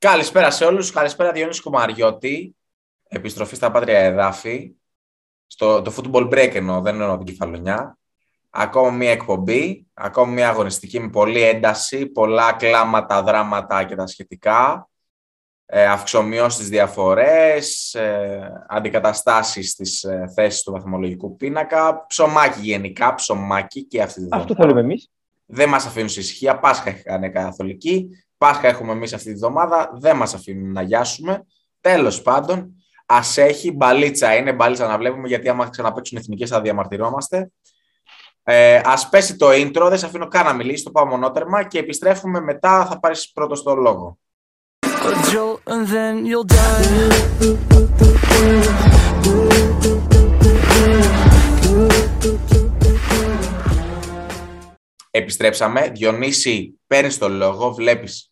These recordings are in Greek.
Καλησπέρα σε όλους. Καλησπέρα Διόνυση Κουμαριώτη. Επιστροφή στα Πάτρια Εδάφη. Στο, το football break εννοώ, δεν εννοώ την κεφαλονιά. Ακόμα μια εκπομπή, ακόμα μια αγωνιστική με πολλή ένταση, πολλά κλάματα, δράματα και τα σχετικά. Ε, αυξομοιώσεις διαφορές, ε, αντικαταστάσεις στις ε, θέσεις του βαθμολογικού πίνακα. Ψωμάκι γενικά, ψωμάκι και αυτή τη Αυτό θέλουμε εμείς. Δεν μας αφήνουν σε ησυχία. Πάσχα είχαν καθολική. Πάσχα έχουμε εμείς αυτή τη βδομάδα, δεν μας αφήνουν να γιάσουμε. Τέλος πάντων, ας έχει μπαλίτσα. Είναι μπαλίτσα να βλέπουμε, γιατί άμα ξαναπέξουν εθνικές θα διαμαρτυρόμαστε. Ε, ας πέσει το intro, δεν σε αφήνω καν να μιλήσεις, το πάω μονότερμα και επιστρέφουμε μετά. Θα πάρεις πρώτος το λόγο. Επιστρέψαμε. Διονύση, παίρνεις το λόγο, βλέπεις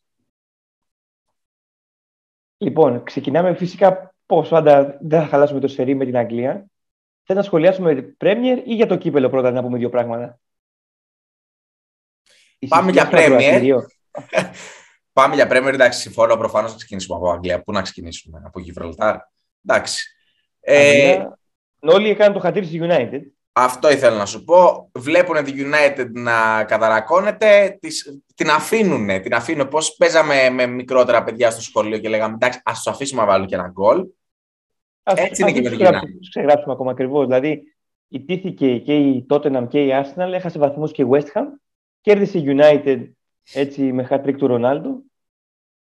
Λοιπόν, ξεκινάμε φυσικά πώ πάντα δεν θα χαλάσουμε το σφαιρί με την Αγγλία. Θέλω να σχολιάσουμε Premier ή για το κύπελο πρώτα να πούμε δύο πράγματα. Πάμε για Premier. Πάμε για Premier, εντάξει, συμφωνώ προφανώς να ξεκινήσουμε από Αγγλία. Πού να ξεκινήσουμε, από Γιβραλτάρ. Εντάξει. Ε, όλοι έκαναν το χατήρι στη United. Αυτό ήθελα να σου πω. Βλέπουν τη United να καταρακώνεται, την αφήνουν. Την αφήνουν. Πώς παίζαμε με μικρότερα παιδιά στο σχολείο και λέγαμε εντάξει, ας τους αφήσουμε να βάλουν και ένα γκολ. Έτσι είναι και με την United. Του ξεγράψουμε ακόμα ακριβώς. Δηλαδή, ιτήθηκε και η Tottenham και η Arsenal, έχασε βαθμούς και η West Ham. Κέρδισε η United έτσι με hat trick του Ρονάλντο.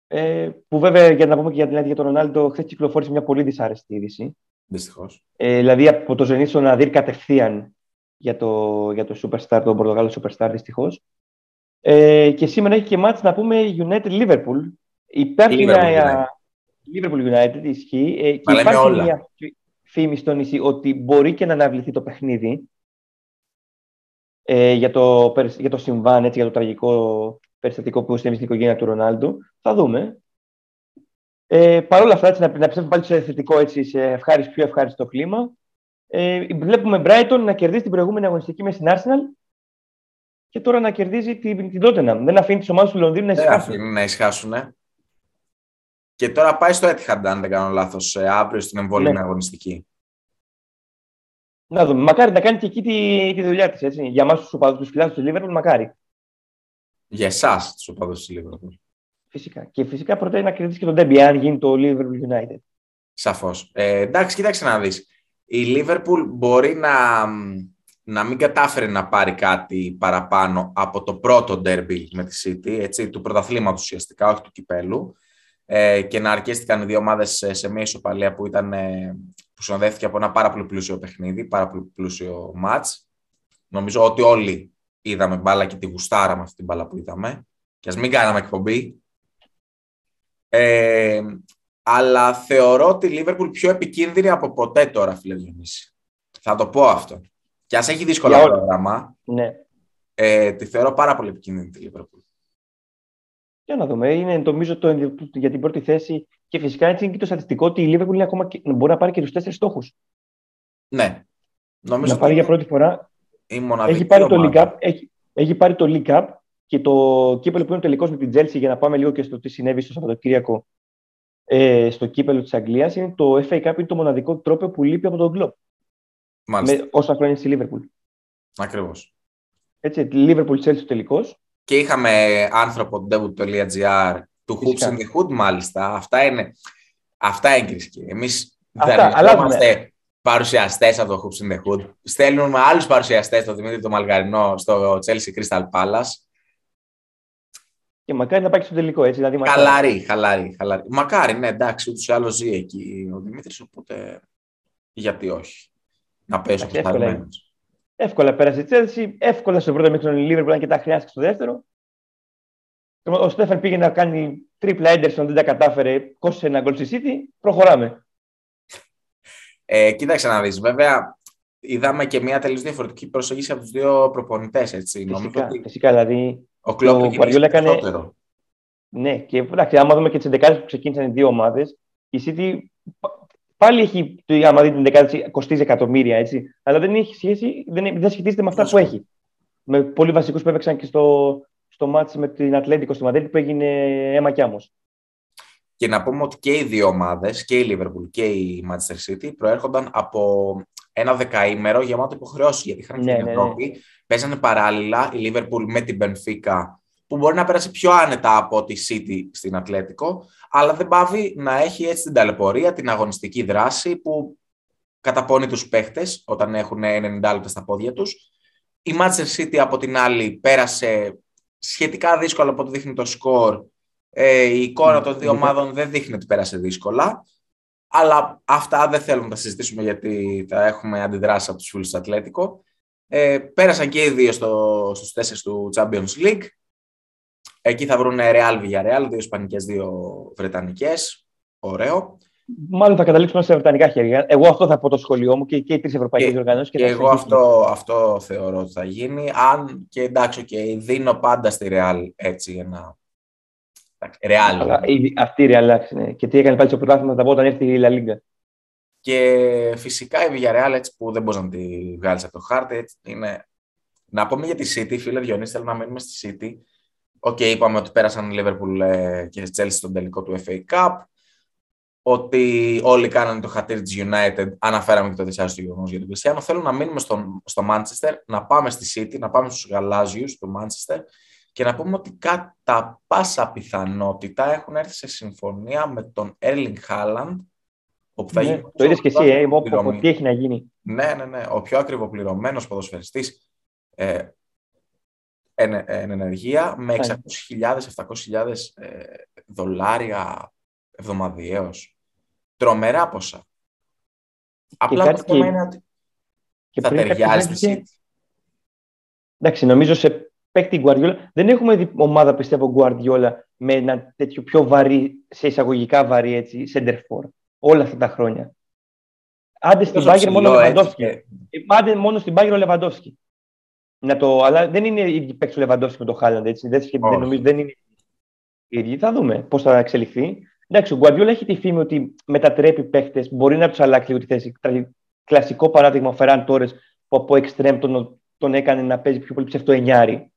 Ε, που βέβαια για να πούμε και για την για τον Ρονάλντο, χθες κυκλοφόρησε μια πολύ δυσάρεστη είδηση. Δυστυχώς. Ε, δηλαδή από το Zenit στο Ναδύρ κατευθείαν για το, για το Superstar, τον Πορτογάλο Superstar δυστυχώς. Ε, και σήμερα έχει και μάτς να πούμε United Liverpool. Υπάρχει μια. Liverpool United ισχύει. Ε, και υπάρχει όλα. μια φήμη στο νησί ότι μπορεί και να αναβληθεί το παιχνίδι ε, για, το, για το συμβάν, έτσι, για το τραγικό περιστατικό που συνέβη στην οικογένεια του Ρονάλντου. Θα δούμε. Ε, Παρ' όλα αυτά, έτσι, να, να πιστεύω πάλι σε θετικό, έτσι, σε ευχάριστο, πιο ευχάριστο κλίμα. Ε, βλέπουμε Brighton να κερδίσει την προηγούμενη αγωνιστική με στην Arsenal και τώρα να κερδίζει την, την Tottenham. Δεν αφήνει τις ομάδες του Λονδίνου να ησυχάσουν. Δεν αφήνει να ησυχάσουν. Ε. Και τώρα πάει στο Etihad, αν δεν κάνω λάθος, ε, αύριο στην εμβόλυμη ναι. αγωνιστική. Να δούμε. Μακάρι να κάνει και εκεί τη, τη δουλειά της. Για εμάς τους οπαδούς τους φιλάθλους του Liverpool, μακάρι. Για εσάς τους οπαδούς του Liverpool. Φυσικά. Και φυσικά προτείνει να κερδίσει και τον Ντέμπι, αν γίνει το Liverpool United. Σαφώς. Ε, εντάξει, κοίταξε να δεις. Η Liverpool μπορεί να, να μην κατάφερε να πάρει κάτι παραπάνω από το πρώτο derby με τη City, έτσι, του πρωταθλήματος ουσιαστικά, όχι του κυπέλου, ε, και να αρκέστηκαν οι δύο ομάδες σε, μια ισοπαλία που, ήταν, ε, που συνοδεύτηκε από ένα πάρα πολύ πλούσιο παιχνίδι, πάρα πολύ πλούσιο μάτς. Νομίζω ότι όλοι είδαμε μπάλα και τη γουστάρα αυτή την μπάλα που είδαμε. Και ας μην κάναμε εκπομπή, ε, αλλά θεωρώ τη Λίβερπουλ πιο επικίνδυνη από ποτέ τώρα, φίλε Διονύση. Θα το πω αυτό. Και ας έχει δύσκολο πρόγραμμα, ναι. ε, τη θεωρώ πάρα πολύ επικίνδυνη τη Λίβερπουλ. Για να δούμε. Είναι νομίζω το, για την πρώτη θέση και φυσικά έτσι είναι και το στατιστικό ότι η Λίβερπουλ ακόμα μπορεί να πάρει και τους τέσσερις στόχους. Ναι. Νομίζω να πάρει για πρώτη φορά. Έχει πάρει, το League Cup, έχει, έχει πάρει το League Cup και το κύπελο που είναι τελικός με την Τζέλση, για να πάμε λίγο και στο τι συνέβη στο Σαββατοκύριακο ε, στο κύπελο της Αγγλίας, είναι το FA Cup, είναι το μοναδικό τρόπο που λείπει από τον κλοπ. Μάλιστα. Με όσα χρόνια στη Λίβερπουλ. Ακριβώς. Έτσι, Liverpool Chelsea τελικός. Και είχαμε άνθρωπο debut.gr του Hoops in the Hood, μάλιστα. Αυτά είναι. Αυτά έγκρισκε. Εμείς δεν είμαστε παρουσιαστές από το Hoops in the Hood. Στέλνουμε άλλους παρουσιαστές, τον Δημήτρη το Μαλγαρινό, στο Chelsea Crystal Palace. Και μακάρι να πάει στο τελικό έτσι. Δηλαδή, μακάρι. Χαλαρή, χαλαρή, χαλαρή. Μακάρι, ναι, εντάξει, ούτως ή άλλως ζει εκεί ο Δημήτρης, οπότε γιατί όχι. Να πέσει ο εύκολα, εύκολα πέρασε η Τσέλση, εύκολα στο πρώτο μήχρονο η Λίβερπουλ, αν και τα χρειάστηκε στο δεύτερο. Ο Στέφαν πήγε να κάνει τρίπλα έντερσον, δεν τα κατάφερε, κόστησε ένα γκολ στη City, προχωράμε. Ε, κοίταξε να δεις. Βέβαια, είδαμε και μια τελείως διαφορετική προσέγγιση από τους δύο προπονητές. Φυσικά, ότι... φυσικά, δηλαδή ο Κλόπ ο έκανε. Ναι, και εντάξει, άμα δούμε και τις 11 που ξεκίνησαν οι δύο ομάδες, η City πάλι έχει, άμα δείτε την 11 κοστίζει εκατομμύρια, έτσι. Αλλά δεν έχει σχέση, δεν, δεν σχετίζεται με αυτά που έχει. Με πολλοί βασικούς που έπαιξαν και στο, στο μάτς με την Ατλέντικο στη Μαδρίτη που έγινε αίμα κι άμμος. Και να πούμε ότι και οι δύο ομάδες, και η Liverpool και η Manchester City, προέρχονταν από ένα δεκαήμερο γεμάτο υποχρεώσεις. Γιατί είχαν ναι, και την ναι, Ευρώπη. Ναι. Παίζανε παράλληλα η Liverpool με την Benfica, που μπορεί να πέρασε πιο άνετα από τη City στην Ατλέτικο, αλλά δεν πάβει να έχει έτσι την ταλαιπωρία, την αγωνιστική δράση που καταπώνει τους παίχτες όταν έχουν 90 λεπτά στα πόδια τους. Η Manchester City από την άλλη πέρασε σχετικά δύσκολα από ό,τι δείχνει το σκορ. Ε, η εικόνα των δύο ομάδων δεν δείχνει ότι πέρασε δύσκολα. Αλλά αυτά δεν θέλουμε να τα συζητήσουμε γιατί θα έχουμε αντιδράσεις από τους φίλους του Ατλέτικο. Ε, πέρασαν και οι δύο στο, στους τέσσερις του Champions League. Εκεί θα βρουν Real Villarreal, δύο Ισπανικές, δύο Βρετανικές. Ωραίο. Μάλλον θα καταλήξουμε σε βρετανικά χέρια. Εγώ αυτό θα πω το σχολείο μου και, και οι τρεις ευρωπαϊκές οργανώσεις. Και, και εγώ αυτό, αυτό θεωρώ ότι θα γίνει. Αν και εντάξει, okay, δίνω πάντα στη Real έτσι ένα. Real. Αλλά, αυτή η Real, ναι. Και τι έκανε πάλι στο πρωτάθλημα, θα πω όταν έρθει η La Liga. Και φυσικά η Villarreal έτσι που δεν μπορείς να τη βγάλεις από το χάρτη. Έτσι, είναι... Να πούμε για τη City, φίλε Διονύση, θέλω να μείνουμε στη City. OK, okay, είπαμε ότι πέρασαν η Liverpool ε, και η Chelsea στον τελικό του FA Cup ότι όλοι κάνανε το χατήρι της United, αναφέραμε και το δυσάρεστο γεγονός για τον Κριστιανό. Θέλω να μείνουμε στο, στο Manchester, να πάμε στη City, να πάμε στους γαλάζιους του Manchester και να πούμε ότι κατά πάσα πιθανότητα έχουν έρθει σε συμφωνία με τον Erling Haaland, όπου θα ναι, γίνει το είδες και εσύ, ε, τι έχει να γίνει. Ναι, ναι, ναι. Ο πιο ακριβοπληρωμένος ποδοσφαιριστής ε, εν, εν ενεργεία με 600.000, 700.000 ε, δολάρια εβδομαδιαίως τρομερά ποσά. Απλά το θέμα είναι ότι και θα ταιριάζει στη Εντάξει, νομίζω σε παίκτη Guardiola δεν έχουμε δει ομάδα, πιστεύω, Guardiola με ένα τέτοιο πιο βαρύ, σε εισαγωγικά βαρύ έτσι, center for όλα αυτά τα χρόνια. Άντε στην Bayern μόνο ο Λεβαντόφσκι. Ε, άντε μόνο στην Bayern ο Λεβαντόφσκι. Να το, αλλά δεν είναι η παίκτη του Λεβαντόφσκι με το Χάλαντ, έτσι. Δεν, δεν, νομίζω, δεν είναι ίδιοι. Θα δούμε πώς θα εξελιχθεί. Εντάξει, ο Γκουαρδιόλα έχει τη φήμη ότι μετατρέπει παίχτε, μπορεί να τους αλλάξει λίγο τη θέση. Κλασικό παράδειγμα ο Φεράν Τόρε που από εξτρέμ τον, τον έκανε να παίζει πιο πολύ ψευτό εννιάρι.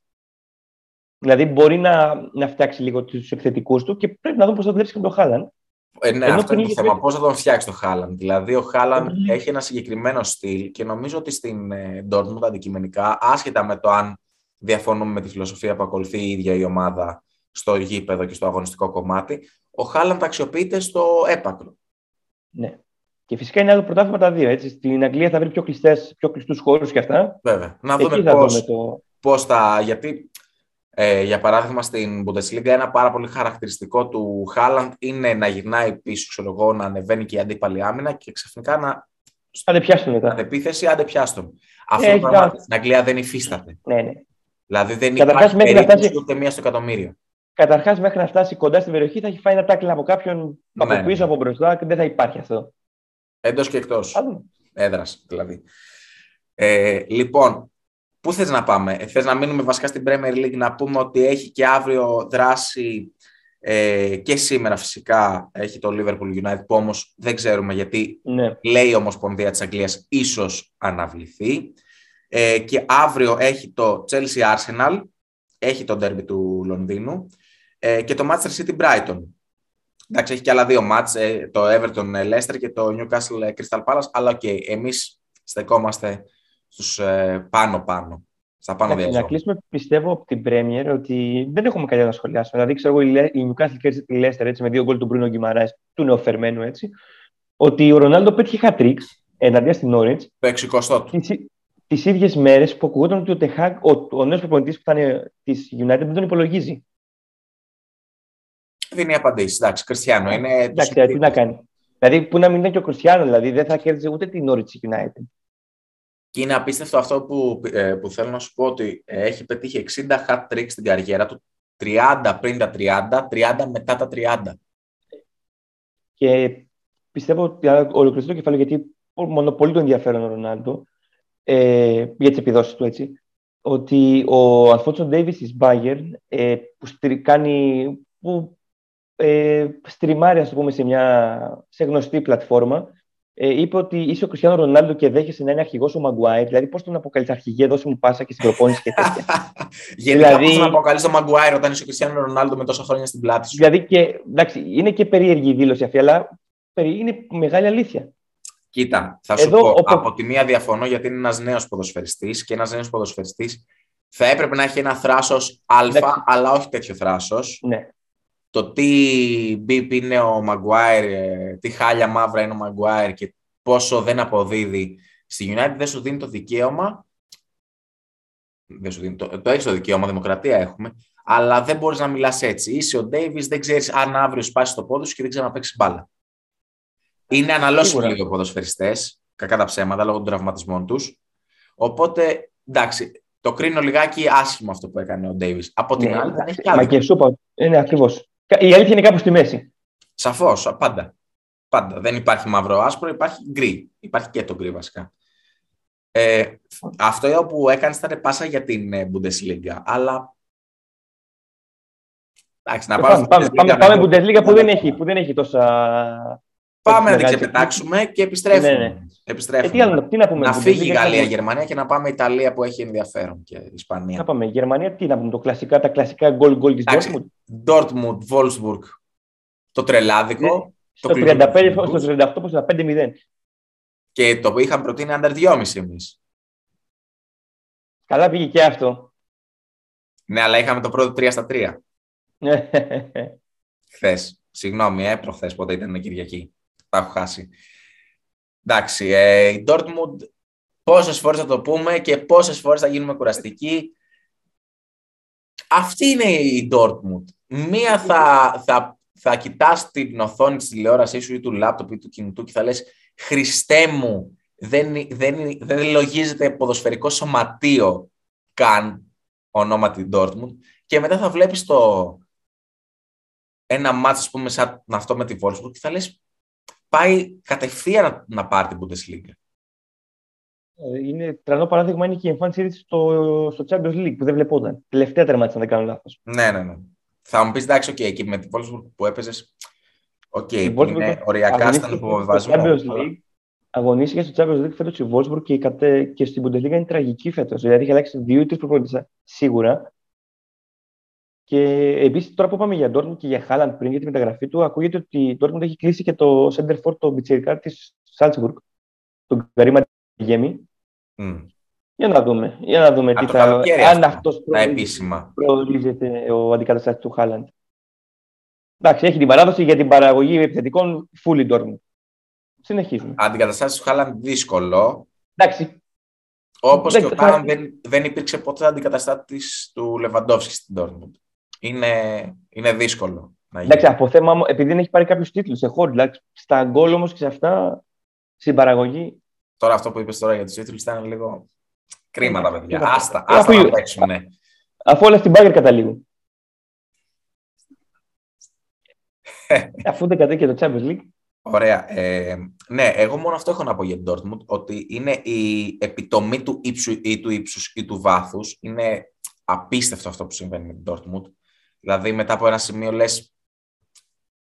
Δηλαδή μπορεί να, να φτιάξει λίγο τους επιθετικού του και πρέπει να δούμε πώς θα δουλέψει και με τον Χάλαν. Ε, ναι, Ενώ αυτό είναι το θέμα. Πώς θα τον φτιάξει το Χάλαν. Δηλαδή, ο Χάλαν mm-hmm. έχει ένα συγκεκριμένο στυλ και νομίζω ότι στην ε, Dortmund αντικειμενικά, άσχετα με το αν διαφωνούμε με τη φιλοσοφία που ακολουθεί η ίδια η ομάδα στο γήπεδο και στο αγωνιστικό κομμάτι, ο Χάλαντ αξιοποιείται στο έπακρο. Ναι. Και φυσικά είναι άλλο πρωτάθλημα τα δύο. Έτσι. Στην Αγγλία θα βρει πιο, κλειστές, πιο κλειστούς χώρους και αυτά. Βέβαια. Να δούμε πώς, το... πώς θα... Γιατί, ε, για παράδειγμα, στην Bundesliga ένα πάρα πολύ χαρακτηριστικό του Χάλαντ είναι να γυρνάει πίσω, ξέρω εγώ, να ανεβαίνει και η αντίπαλη άμυνα και ξαφνικά να... Άντε πιάστον μετά. Αντεπίθεση, άντε πιάστον. Αυτό ε, το πράγμα στην Αγγλία δεν υφίσταται. Ναι, ναι. Δηλαδή δεν υπάρχει περίπτωση ούτε μία στο εκατομμύριο. Καταρχάς, μέχρι να φτάσει κοντά στην περιοχή, θα έχει φάει ένα τάκλι από κάποιον ναι. από πίσω, από μπροστά και δεν θα υπάρχει αυτό. Εντός και εκτός. Έδρας, δηλαδή. Ε, λοιπόν, πού θες να πάμε; Ε, θες να μείνουμε βασικά στην Premier League, να πούμε ότι έχει και αύριο δράση ε, και σήμερα φυσικά έχει το Liverpool United που όμως δεν ξέρουμε γιατί ναι. λέει η Ομοσπονδία της Αγγλίας ίσως αναβληθεί. Ε, και αύριο έχει το Chelsea Arsenal, έχει το derby του Λονδίνου ε, και το Manchester City Brighton. Εντάξει, έχει και άλλα δύο μάτς, ε, το Everton ε, Leicester και το Newcastle ε, Crystal Palace, αλλά OK, okay, εμείς στεκόμαστε στους πάνω-πάνω. Στα πάνω Εντάξει, να κλείσουμε, πιστεύω, από την Premier ότι δεν έχουμε κάτι να σχολιάσουμε. Δηλαδή, ξέρω εγώ, η Newcastle και η Leicester έτσι, με δύο γκολ του Μπρούνο Γκιμαράες, του νεοφερμένου έτσι, ότι ο Ρονάλντο πέτυχε χατρίξ εναντίον στην Όριτ. Το εξικοστό του. Τι ίδιες μέρες που ακούγονταν ότι ο, Τεχάκ, ο, ο νέος προπονητής που ήταν της United δεν τον υπολογίζει δίνει απαντήσεις. Εντάξει, Κριστιανό είναι. Εντάξει, τι να κάνει. Δηλαδή, που να μην ήταν και ο Κριστιανό, δηλαδή δεν θα κέρδιζε ούτε την Norwich United. Και είναι απίστευτο αυτό που, ε, που θέλω να σου πω ότι έχει πετύχει 60 hat tricks στην καριέρα του, 30 πριν τα 30, 30 μετά τα 30. Και πιστεύω ότι ολοκληρωθεί το κεφάλαιο γιατί μόνο πολύ το ενδιαφέρον ο Ρονάλντο ε, για τις επιδόσεις του έτσι. Ότι ο Αλφόνσο Ντέιβι της Bayern ε, που, κάνει, που ε, στριμάρει, ας πούμε, σε μια σε γνωστή πλατφόρμα, ε, είπε ότι είσαι ο Κριστιανό Ρονάλντο και δέχεσαι να είναι αρχηγός ο Μαγκουάιρ. Δηλαδή, πώς τον αποκαλείς αρχηγέ, δώσε μου πάσα και στην προπόνηση και τέτοια. Γενικά, δηλαδή... πώς τον αποκαλείς τον Μαγκουάιρ όταν είσαι ο Κριστιανό Ρονάλντο με τόσα χρόνια στην πλάτη σου; Δηλαδή, και, εντάξει, είναι και περίεργη η δήλωση αυτή, αλλά είναι μεγάλη αλήθεια. Κοίτα, θα σου Εδώ, πω, οπό... από τη μία διαφωνώ γιατί είναι ένας νέος ποδοσφαιριστής και ένας νέος ποδοσφαιριστής θα έπρεπε να έχει ένα θράσος Α, αλλά όχι τέτοιο θράσος. Ναι. Το τι μπίπ είναι ο Μαγκουάιρ, ε, τι χάλια μαύρα είναι ο Μαγκουάιρ και πόσο δεν αποδίδει στη United δεν σου δίνει το δικαίωμα. Δεν σου δίνει, το, το έχεις το δικαίωμα, δημοκρατία έχουμε, αλλά δεν μπορείς να μιλάς έτσι. Είσαι ο Ντέιβις, δεν ξέρεις αν αύριο σπάσει το πόδι σου και δεν ξέρεις να παίξεις μπάλα. Είναι αναλώσιμοι λίγο ποδοσφαιριστές, κακά τα ψέματα λόγω των τραυματισμών τους. Οπότε, εντάξει, το κρίνω λιγάκι άσχημο αυτό που έκανε ο Ντέιβις. Από την ναι, άλλη, δεν έχει Μα και σου είπα, είναι ακριβώς. Η αλήθεια είναι κάπου στη μέση. Σαφώς, πάντα. Πάντα. Δεν υπάρχει μαύρο-άσπρο, υπάρχει γκρι. Υπάρχει και το γκρι βασικά. Ε, αυτό που έκανες ήταν πάσα για την ε, Bundesliga, αλλά. Εντάξει, να ε, πάμε, πάμε, πάμε, πάμε Bundesliga που δεν έχει, που δεν έχει τόσα Πάμε να την ξεπετάξουμε και επιστρέφουμε. Ναι, ναι. επιστρέφουμε. Ε, τι, τι να, πούμε, να φύγει η Γαλλία-Γερμανία και να πάμε Ιταλία που έχει ενδιαφέρον και Ισπανία. Να πάμε Γερμανία, τι να πούμε, το κλασικά, τα κλασικά γκολ γκολ της Dortmund; Dortmund, Wolfsburg, το τρελάδικο. Ναι. Το στο 35, στο 38 προς 5-0. Και το που είχαμε προτείνει under 2,5 εμείς. Καλά πήγε και αυτό. Ναι, αλλά είχαμε το πρώτο 3 στα 3. Χθες. Συγγνώμη, ε, προχθές πότε ήταν Κυριακή τα έχω χάσει. Εντάξει, ε, η Dortmund πόσες φορές θα το πούμε και πόσες φορές θα γίνουμε κουραστικοί. Αυτή είναι η Dortmund. Μία θα, θα, θα κοιτάς την οθόνη της τηλεόρασής σου ή του λάπτοπ ή του κινητού και θα λες «Χριστέ μου, δεν, δεν, δεν λογίζεται ποδοσφαιρικό σωματείο καν ονόματι Dortmund» και μετά θα βλέπεις το, ένα μάτς, ας πούμε, σαν αυτό με τη Wolfsburg και θα λες πάει κατευθείαν να, να πάρει την Bundesliga. Ε, είναι τρανό παράδειγμα είναι και η εμφάνισή της στο, στο Champions League που δεν βλεπόταν. Τελευταία τερμάτισα, αν δεν κάνω λάθος. Ναι, ναι, ναι. Θα μου πεις εντάξει, okay, εκεί με την Wolfsburg που έπαιζες. OK, okay, είναι οριακά στον υποβιβασμό. Αγωνίστηκε στο Champions League φέτος η Wolfsburg και, και στην Bundesliga είναι τραγική φέτος. Δηλαδή έχει αλλάξει δύο ή τρεις προπονητές σίγουρα και επίσης, τώρα που είπαμε για Dortmund και για Χάλαντ πριν για τη μεταγραφή του, ακούγεται ότι η Dortmund έχει κλείσει και το σέντερ φορ το πιτσιρικά της Salzburg, τον Καρίμ Αντεγέμι. Μμ. Για να δούμε, για να δούμε τι θα. Αν αυτός προορίζεται ο αντικαταστάτης του Χάλαντ. Εντάξει, έχει την παράδοση για την παραγωγή επιθετικών fully Dortmund. Συνεχίζουμε. Αντικαταστάτης του Χάλαντ δύσκολο. Εντάξει. Όπως και ο Χάλαντ δεν, δεν υπήρξε ποτέ αντικαταστάτης του Λεβαντόφσκι στην Dortmund είναι, είναι δύσκολο. Να γίνει. Εντάξει, από θέμα, επειδή δεν έχει πάρει κάποιους τίτλους σε χώρο, δηλαδή, στα γκολ όμως και σε αυτά, στην παραγωγή. Τώρα αυτό που είπες τώρα για τους τίτλους ήταν λίγο κρίμα τα παιδιά. Άστα, άστα να παίξουν. Ναι. Αφού όλα στην μπάγκερ καταλήγουν. Αφού δεν κατέχει το Champions League. Ωραία. Ε, ναι, εγώ μόνο αυτό έχω να πω για την Dortmund, ότι είναι η επιτομή του ύψου ή του ύψους ή του βάθους. Είναι απίστευτο αυτό που συμβαίνει με την Dortmund. Δηλαδή, μετά από ένα σημείο λες,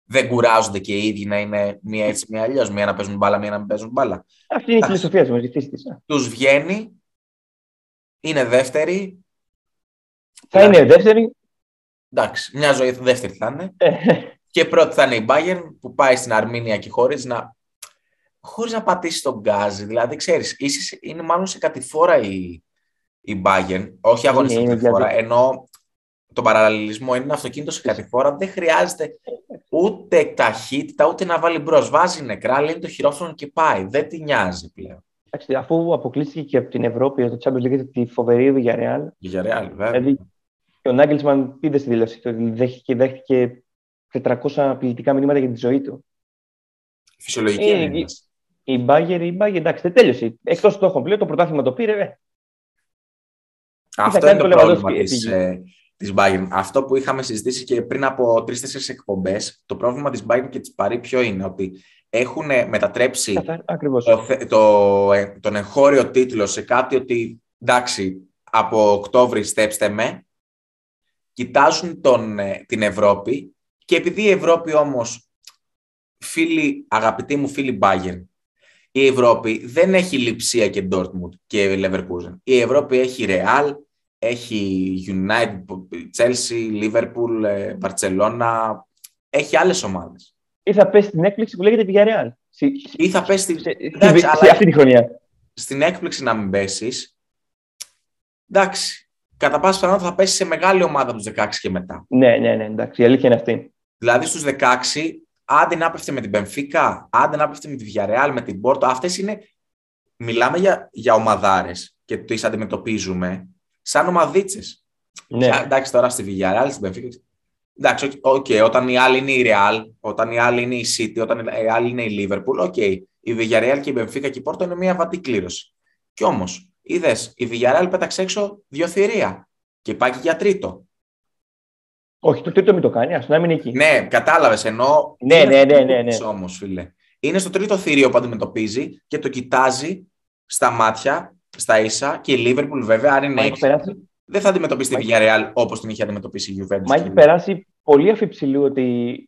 δεν κουράζονται και οι ίδιοι να είναι μία έτσι, μία αλλιώς. Μία να παίζουν μπάλα, μία να μην παίζουν μπάλα. Αυτή είναι η φιλοσοφία της μαζικής της. Τους βγαίνει, είναι δεύτερη. Θα είναι δεύτερη. Εντάξει, μια ζωή δεύτερη θα είναι. Ε. και πρώτη θα είναι η Bayern που πάει στην Αρμίνια και χωρίς να, χωρίς να πατήσει τον γκάζι. Δηλαδή, ξέρεις, είναι μάλλον σε κατηφόρα η, η Bayern. Όχι αγωνιστική κατηφόρα, ενώ τον παραλληλισμό είναι ένα αυτοκίνητο σε κατηφόρα, δεν χρειάζεται ούτε ταχύτητα, ούτε να βάλει μπρος. Βάζει νεκρά, λέει το χειρόφρονο και πάει. Δεν τη νοιάζει πλέον. Εντάξει, αφού αποκλείστηκε και από την Ευρώπη, το Champions League, τη φοβερή για Ρεάλ. Για Ρεάλ, βέβαια. Δηλαδή, και ο Νάγκελσμαν είδε στη δήλωση ότι δέχτηκε, δέχτηκε 400 απειλητικά μηνύματα για τη ζωή του. Φυσιολογική ε, είναι. Η Μπάγκερ, η Μπάγκερ, εντάξει, δεν τέλειωσε. Εκτός το πλέον, το πρωτάθλημα το πήρε. Ε. Αυτό είναι το, το πρόβλημα της, ε, της Bayern. Αυτό που είχαμε συζητήσει και πριν από τρει-τέσσερι εκπομπές, το πρόβλημα της Bayern και της Παρή ποιο είναι, ότι έχουν μετατρέψει το, το, ε, τον εγχώριο τίτλο σε κάτι ότι εντάξει, από Οκτώβρη στέψτε με, κοιτάζουν τον, ε, την Ευρώπη και επειδή η Ευρώπη όμως, φίλοι, αγαπητοί μου φίλοι Bayern, η Ευρώπη δεν έχει λειψία και Dortmund και Leverkusen. Η Ευρώπη έχει Real, έχει United, Chelsea, Liverpool, ε, Barcelona, έχει άλλες ομάδες. Ή θα πέσει στην έκπληξη που λέγεται Villarreal. Ή θα πέσει στην... Σε, σε αυτή τη χρονιά. Στην έκπληξη να μην πέσεις. Εντάξει. Κατά πάσα πιθανότητα θα πέσει σε μεγάλη ομάδα από τους 16 και μετά. Ναι, ναι, ναι, εντάξει. Η αλήθεια είναι αυτή. Δηλαδή στους 16 άντε να πέφτει με την Πενφύκα, άντε να πέφτει με τη Villarreal, με την Πόρτο. Αυτές είναι. Μιλάμε για, για ομαδάρες και τις αντιμετωπίζουμε σαν ομαδίτσες. Ναι. Εντάξει, τώρα στη Villarreal, στην Μπενφίκα. Εντάξει, okay, όταν η άλλη είναι η Real, όταν η άλλη είναι η City, όταν η άλλη είναι η Liverpool, OK. Okay. Η Villarreal και η Benfica και η Πόρτο είναι μια βατή κλήρωση. Κι όμως, είδες, η Villarreal πέταξε έξω δύο θηρία και πάει και για τρίτο. Όχι, το τρίτο μην το κάνει, ας να μην εκεί. Ναι, κατάλαβες. Ενώ. Ναι, ναι, ναι. ναι, ναι. Όμως, φίλε. Είναι στο τρίτο θηρίο που αντιμετωπίζει και το κοιτάζει στα μάτια, στα ίσα και η Liverpool βέβαια, αν είναι έξι, δεν θα αντιμετωπίσει τη Villarreal όπως την είχε αντιμετωπίσει η Juventus. Μα έχει περάσει πολύ αφιψηλού ότι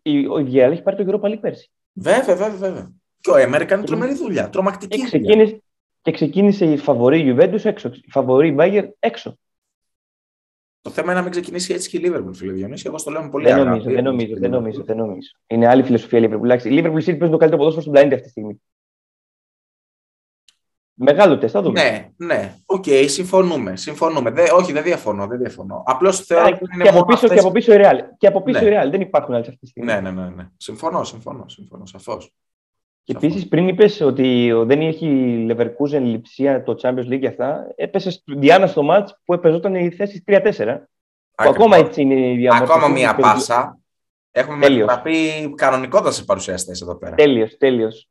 η Villarreal έχει πάρει το Europa League πέρσι. Βέβαια, βέβαια, βέβαια. Και ο Έμερ έκανε τρομερή δουλειά. Τρομακτική και ξεκίνησε, και ξεκίνησε η φαβορή Juventus έξω. Η φαβορή Bayern έξω. Το θέμα είναι να μην ξεκινήσει έτσι και η Liverpool, φίλε Διονύση. Εγώ στο λέω πολύ δεν νομίζω, δεν νομίζω, δεν νομίζω, δεν νομίζω. Είναι άλλη φιλοσοφία η Liverpool. Η Liverpool City παίζει το καλύτερο ποδόσφαιρο στον πλανήτη αυτή τη στιγμή. Μεγάλο τεστ, θα δούμε. Ναι, ναι. OK, okay, συμφωνούμε. συμφωνούμε. Δε, όχι, δεν διαφωνώ. Δεν διαφωνώ. Απλώς θεωρώ ότι είναι και από, πίσω, αυτές... και από πίσω η Real. Και από πίσω ναι. η Real. Δεν υπάρχουν άλλες αυτή τη στιγμή. Ναι, ναι, ναι. ναι. Συμφωνώ, συμφωνώ. συμφωνώ σαφώς. Και επίσης, πριν είπες ότι δεν έχει Leverkusen Λειψία το Champions League και αυτά, έπεσες στη διάνα στο match που παιζόταν η θέση 3-4. Ακόμα έτσι είναι η διαμόρφωση. Ακόμα μία πάσα. Έχουμε μετατραπεί κανονικότατα σε παρουσιαστές εδώ πέρα. Τέλειος, τέλειος.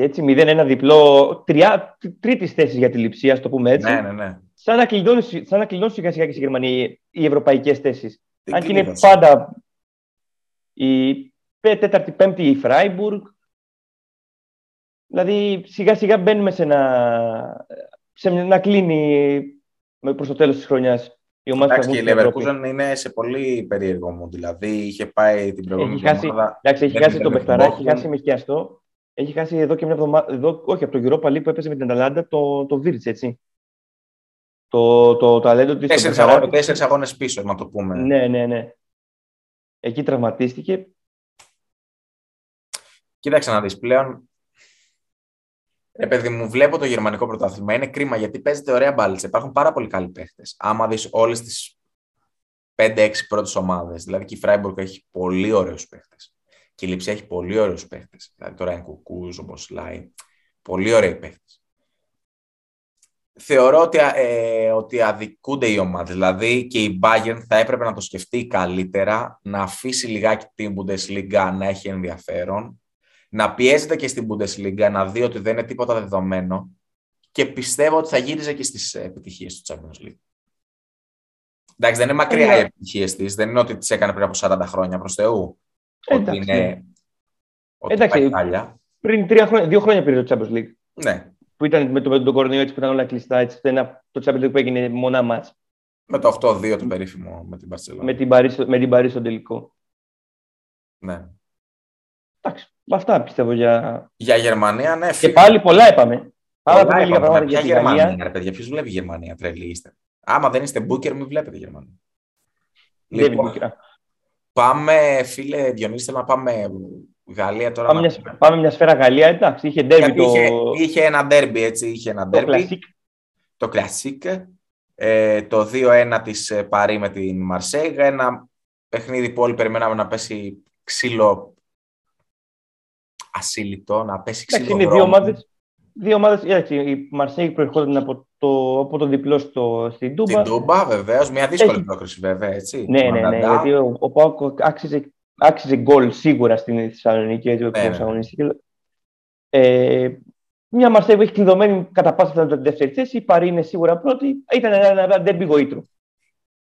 Και έτσι 0-1 διπλό, τριά, τρίτης θέσης για τη λειψία, ας το πούμε έτσι. Ναι, ναι, ναι. Σαν να κλειδώνεις, σαν σιγά σιγά και στη Γερμανία οι ευρωπαϊκές θέσεις. Αν και είναι πάντα η τέταρτη, πέμπτη η Φράιμπουργκ. Δηλαδή σιγά σιγά μπαίνουμε σε να, σε να κλείνει προς το τέλος της χρονιάς. Η ομάδα Εντάξει, και η Leverkusen είναι σε πολύ περίεργο μου. Δηλαδή είχε πάει την προηγούμενη εβδομάδα. Εντάξει, έχει χάσει τον Πεχταρά, έχει χάσει με χιαστό έχει χάσει εδώ και μια εβδομάδα, εδώ, όχι από το Europa League που έπαιζε με την Αταλάντα, το, το Virts, έτσι. Το, το ταλέντο της... Τέσσερις, αγώνες, τέσσερις αγώνες πίσω, να το πούμε. Ναι, ναι, ναι. Εκεί τραυματίστηκε. Κοίταξε να δεις πλέον. Επειδή μου, βλέπω το γερμανικό πρωτάθλημα. Είναι κρίμα γιατί παίζεται ωραία μπάλιτσα. Υπάρχουν πάρα πολύ καλοί παίχτες. Άμα δεις όλες τις 5-6 πρώτες ομάδες, δηλαδή και η Φράιμπουργκ έχει πολύ ωραίους παίχτες. Και η Λιψία έχει πολύ ωραίους παίχτε. Δηλαδή τώρα είναι κουκούς, όπως λέει. Πολύ ωραίοι παίχτε. Θεωρώ ότι, ε, ότι αδικούνται οι ομάδες. Δηλαδή και η Bayern θα έπρεπε να το σκεφτεί καλύτερα, να αφήσει λιγάκι την Bundesliga να έχει ενδιαφέρον, να πιέζεται και στην Bundesliga να δει ότι δεν είναι τίποτα δεδομένο και πιστεύω ότι θα γύριζε και στις επιτυχίες του Champions League. Εντάξει, δεν είναι μακριά οι επιτυχίες της. Δεν είναι ότι τις έκανε πριν από 40 χρόνια προς Θεού. Ότι είναι. Ότι Εντάξει, πριν τρία χρόνια, δύο χρόνια πήρε το Champions League. Ναι. Που ήταν με, το, με τον κορονοϊό έτσι που ήταν όλα κλειστά. Έτσι, ένα, το Champions League που έγινε μονά μάτς. Με το 8-2 το περίφημο με την Barcelona. Με την Παρίσι, με την Παρίσι στο τελικό. Ναι. Εντάξει, αυτά πιστεύω για. Για Γερμανία, ναι. Και πάλι πολλά είπαμε. Πάρα πολύ λίγα πράγματα για Γερμανία. Γερμανία παιδιά, ποιος βλέπει Γερμανία, τρελή είστε. Άμα δεν είστε μπούκερ, μην βλέπετε Γερμανία. Λοιπόν, Πάμε, φίλε Διονύση, θέλω να πάμε Γαλλία τώρα. Πάμε, μια, πάμε μια σφαίρα Γαλλία, εντάξει. Είχε ντέρμπι το... Είχε, είχε ένα ντέρμπι, έτσι. Είχε ένα το ντέρμπι. Το κλασικ. Ε, το 2-1 της ε, Παρή με την Μαρσέγα. Ένα παιχνίδι που όλοι περιμέναμε να πέσει ξύλο ασύλληπτο, να πέσει ξύλο Είναι δύο ομάδες, δύο ομάδες, η Μαρσέγη προερχόταν από το, από το διπλό στο, στην Τούμπα. Στην Τούμπα, βεβαίως. Μια δύσκολη Έχει... πρόκριση, βέβαια. Έτσι. Ναι, ναι, ναι. Γιατί ο, ο Πάοκ άξιζε, άξιζε γκολ σίγουρα στην Θεσσαλονίκη. Έτσι, ναι, ναι. Ε, μια Μαρσέη που έχει κλειδωμένη κατά πάσα πιθανότητα τη δεύτερη θέση. Η Παρή είναι σίγουρα πρώτη. Ήταν ένα, ένα ντέρμπι γοήτρου.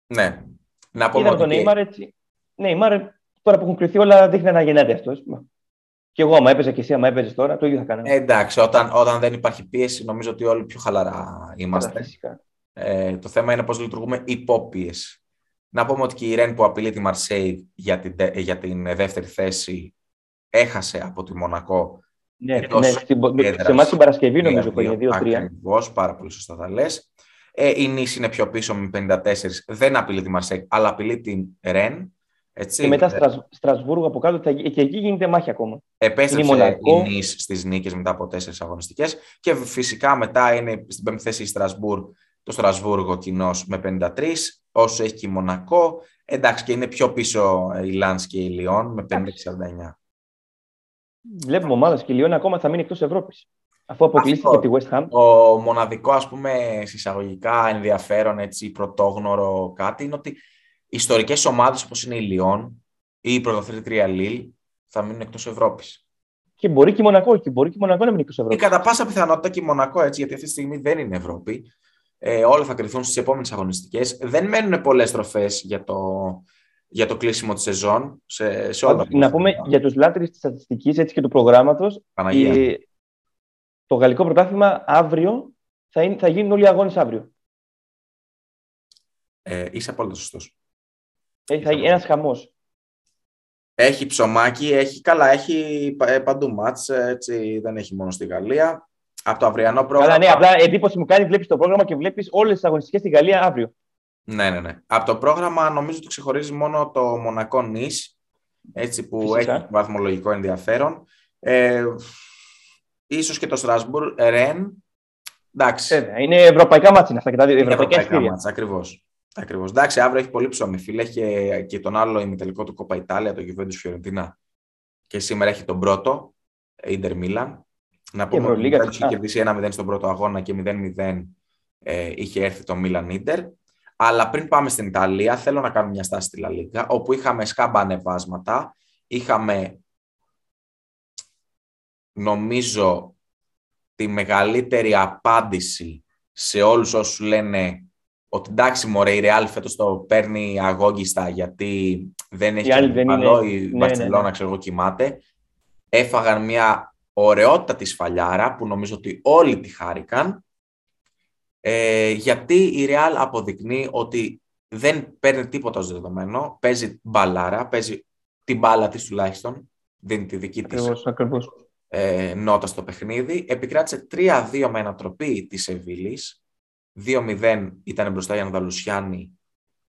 Ναι. Να πούμε ότι... τον Νέιμαρ έτσι. Ναι, τώρα που έχουν κρυθεί όλα δείχνει να γεννάται αυτό. Και εγώ, άμα έπαιζα και εσύ, άμα έπαιζες τώρα, το ίδιο θα κάναμε. Ε, εντάξει, όταν, όταν δεν υπάρχει πίεση, νομίζω ότι όλοι πιο χαλαρά είμαστε. Ε, το θέμα είναι πώς λειτουργούμε υπόπιεση. Να πούμε ότι και η Ρεν που απειλεί τη Μαρσέη για την, για την δεύτερη θέση έχασε από τη Μονακό Ναι, ναι, σε εμάς την Παρασκευή νομίζω που είναι 2-3. Ακριβώς, πάρα πολύ σωστά θα λες. Ε, η Νίς είναι πιο πίσω με 54, δεν απειλεί τη Μαρσέκ, αλλά απειλεί την Ρεν. Έτσι. Και μετά Στρασ, Στρασβούργο από κάτω και εκεί γίνεται μάχη ακόμα. Επέστρεψε η Νίς στις νίκες μετά από τέσσερις αγωνιστικές και φυσικά μετά είναι στην πέμπτη θέση η Στρασβούρ, το Στρασβούργο κοινός με 53, όσο έχει και η Μονακό. Εντάξει και είναι πιο πίσω η Λάνς και η Λιόν με 50-49. Βλέπουμε ομάδες και η Λιόν ακόμα θα μείνει εκτός Ευρώπης. Αφού αποκλείστηκε από τη West Ham. Το μοναδικό, ας πούμε, συσσαγωγικά ενδιαφέρον, έτσι, πρωτόγνωρο κάτι, είναι ότι ιστορικές ομάδες όπως είναι η Λιόν ή η πρωταθλήτρια Λίλ θα μείνουν εκτός Ευρώπης. Και μπορεί και η Μονακό, και μπορεί και η Μονακό να μείνει εκτός Ευρώπης. Και κατά πάσα πιθανότητα και η Μονακό, έτσι, γιατί αυτή τη στιγμή δεν είναι Ευρώπη. Ε, όλα θα κρυθούν στις επόμενες αγωνιστικές. Δεν μένουν πολλές τροφές για το, για το κλείσιμο της σεζόν σε, σε όλα Να πούμε για τους λάτρε της στατιστικής και του προγράμματος. Το γαλλικό πρωτάθλημα αύριο θα, είναι, θα γίνουν όλοι οι αγώνες αύριο. Ε, είσαι απόλυτα σωστός. Έχει θα γίνει ένας χαμός. Έχει ψωμάκι, έχει καλά, έχει ε, παντού μάτς, έτσι, δεν έχει μόνο στη Γαλλία. Από το αυριανό πρόγραμμα... Καλά, ναι, απλά εντύπωση μου κάνει, βλέπεις το πρόγραμμα και βλέπεις όλες τις αγωνιστικές στη Γαλλία αύριο. Ναι, ναι, ναι. Από το πρόγραμμα νομίζω ότι ξεχωρίζει μόνο το Μονακό Νης, έτσι που Φυσικά. έχει βαθμολογικό ενδιαφέρον. Ε, ίσως και το Στρασβούρ Ρεν. Εντάξει. Ε, είναι ευρωπαϊκά μάτια αυτά και τα δύο. Ευρωπαϊκά, ευρωπαϊκά μάτια, ακριβώς. Ακριβώς. Εντάξει, αύριο έχει πολύ ψωμί. Φίλε, έχει και τον άλλο ημιτελικό του Κόπα Ιτάλια, το Juventus Φιωρεντίνα. Και σήμερα έχει τον πρώτο, Ιντερ Μίλαν. Να πούμε ότι έχει κερδίσει 1-0 στον πρώτο αγώνα και 0-0 ε, είχε έρθει το Μίλαν Ιντερ. Αλλά πριν πάμε στην Ιταλία, θέλω να κάνω μια στάση στη Λα όπου είχαμε σκάμπα ανεβάσματα. Είχαμε, νομίζω, τη μεγαλύτερη απάντηση σε όλους όσους λένε ότι εντάξει μωρέ η Real φέτος το παίρνει αγόγιστα γιατί δεν έχει καλό, η ναι, Μπαρτσελώνα ναι, ναι. ξέρω εγώ κοιμάται. Έφαγαν μια ωραιότητα της σφαλιάρα που νομίζω ότι όλοι τη χάρηκαν ε, γιατί η Real αποδεικνύει ότι δεν παίρνει τίποτα ως δεδομένο, παίζει μπαλάρα, παίζει την μπάλα της τουλάχιστον, δίνει τη δική ακριβώς, της ακριβώς. Ε, νότα στο παιχνίδι. Επικράτησε 3-2 με ανατροπή της Σεβίλης, 2-0 ήταν μπροστά η Ανδαλουσιάνη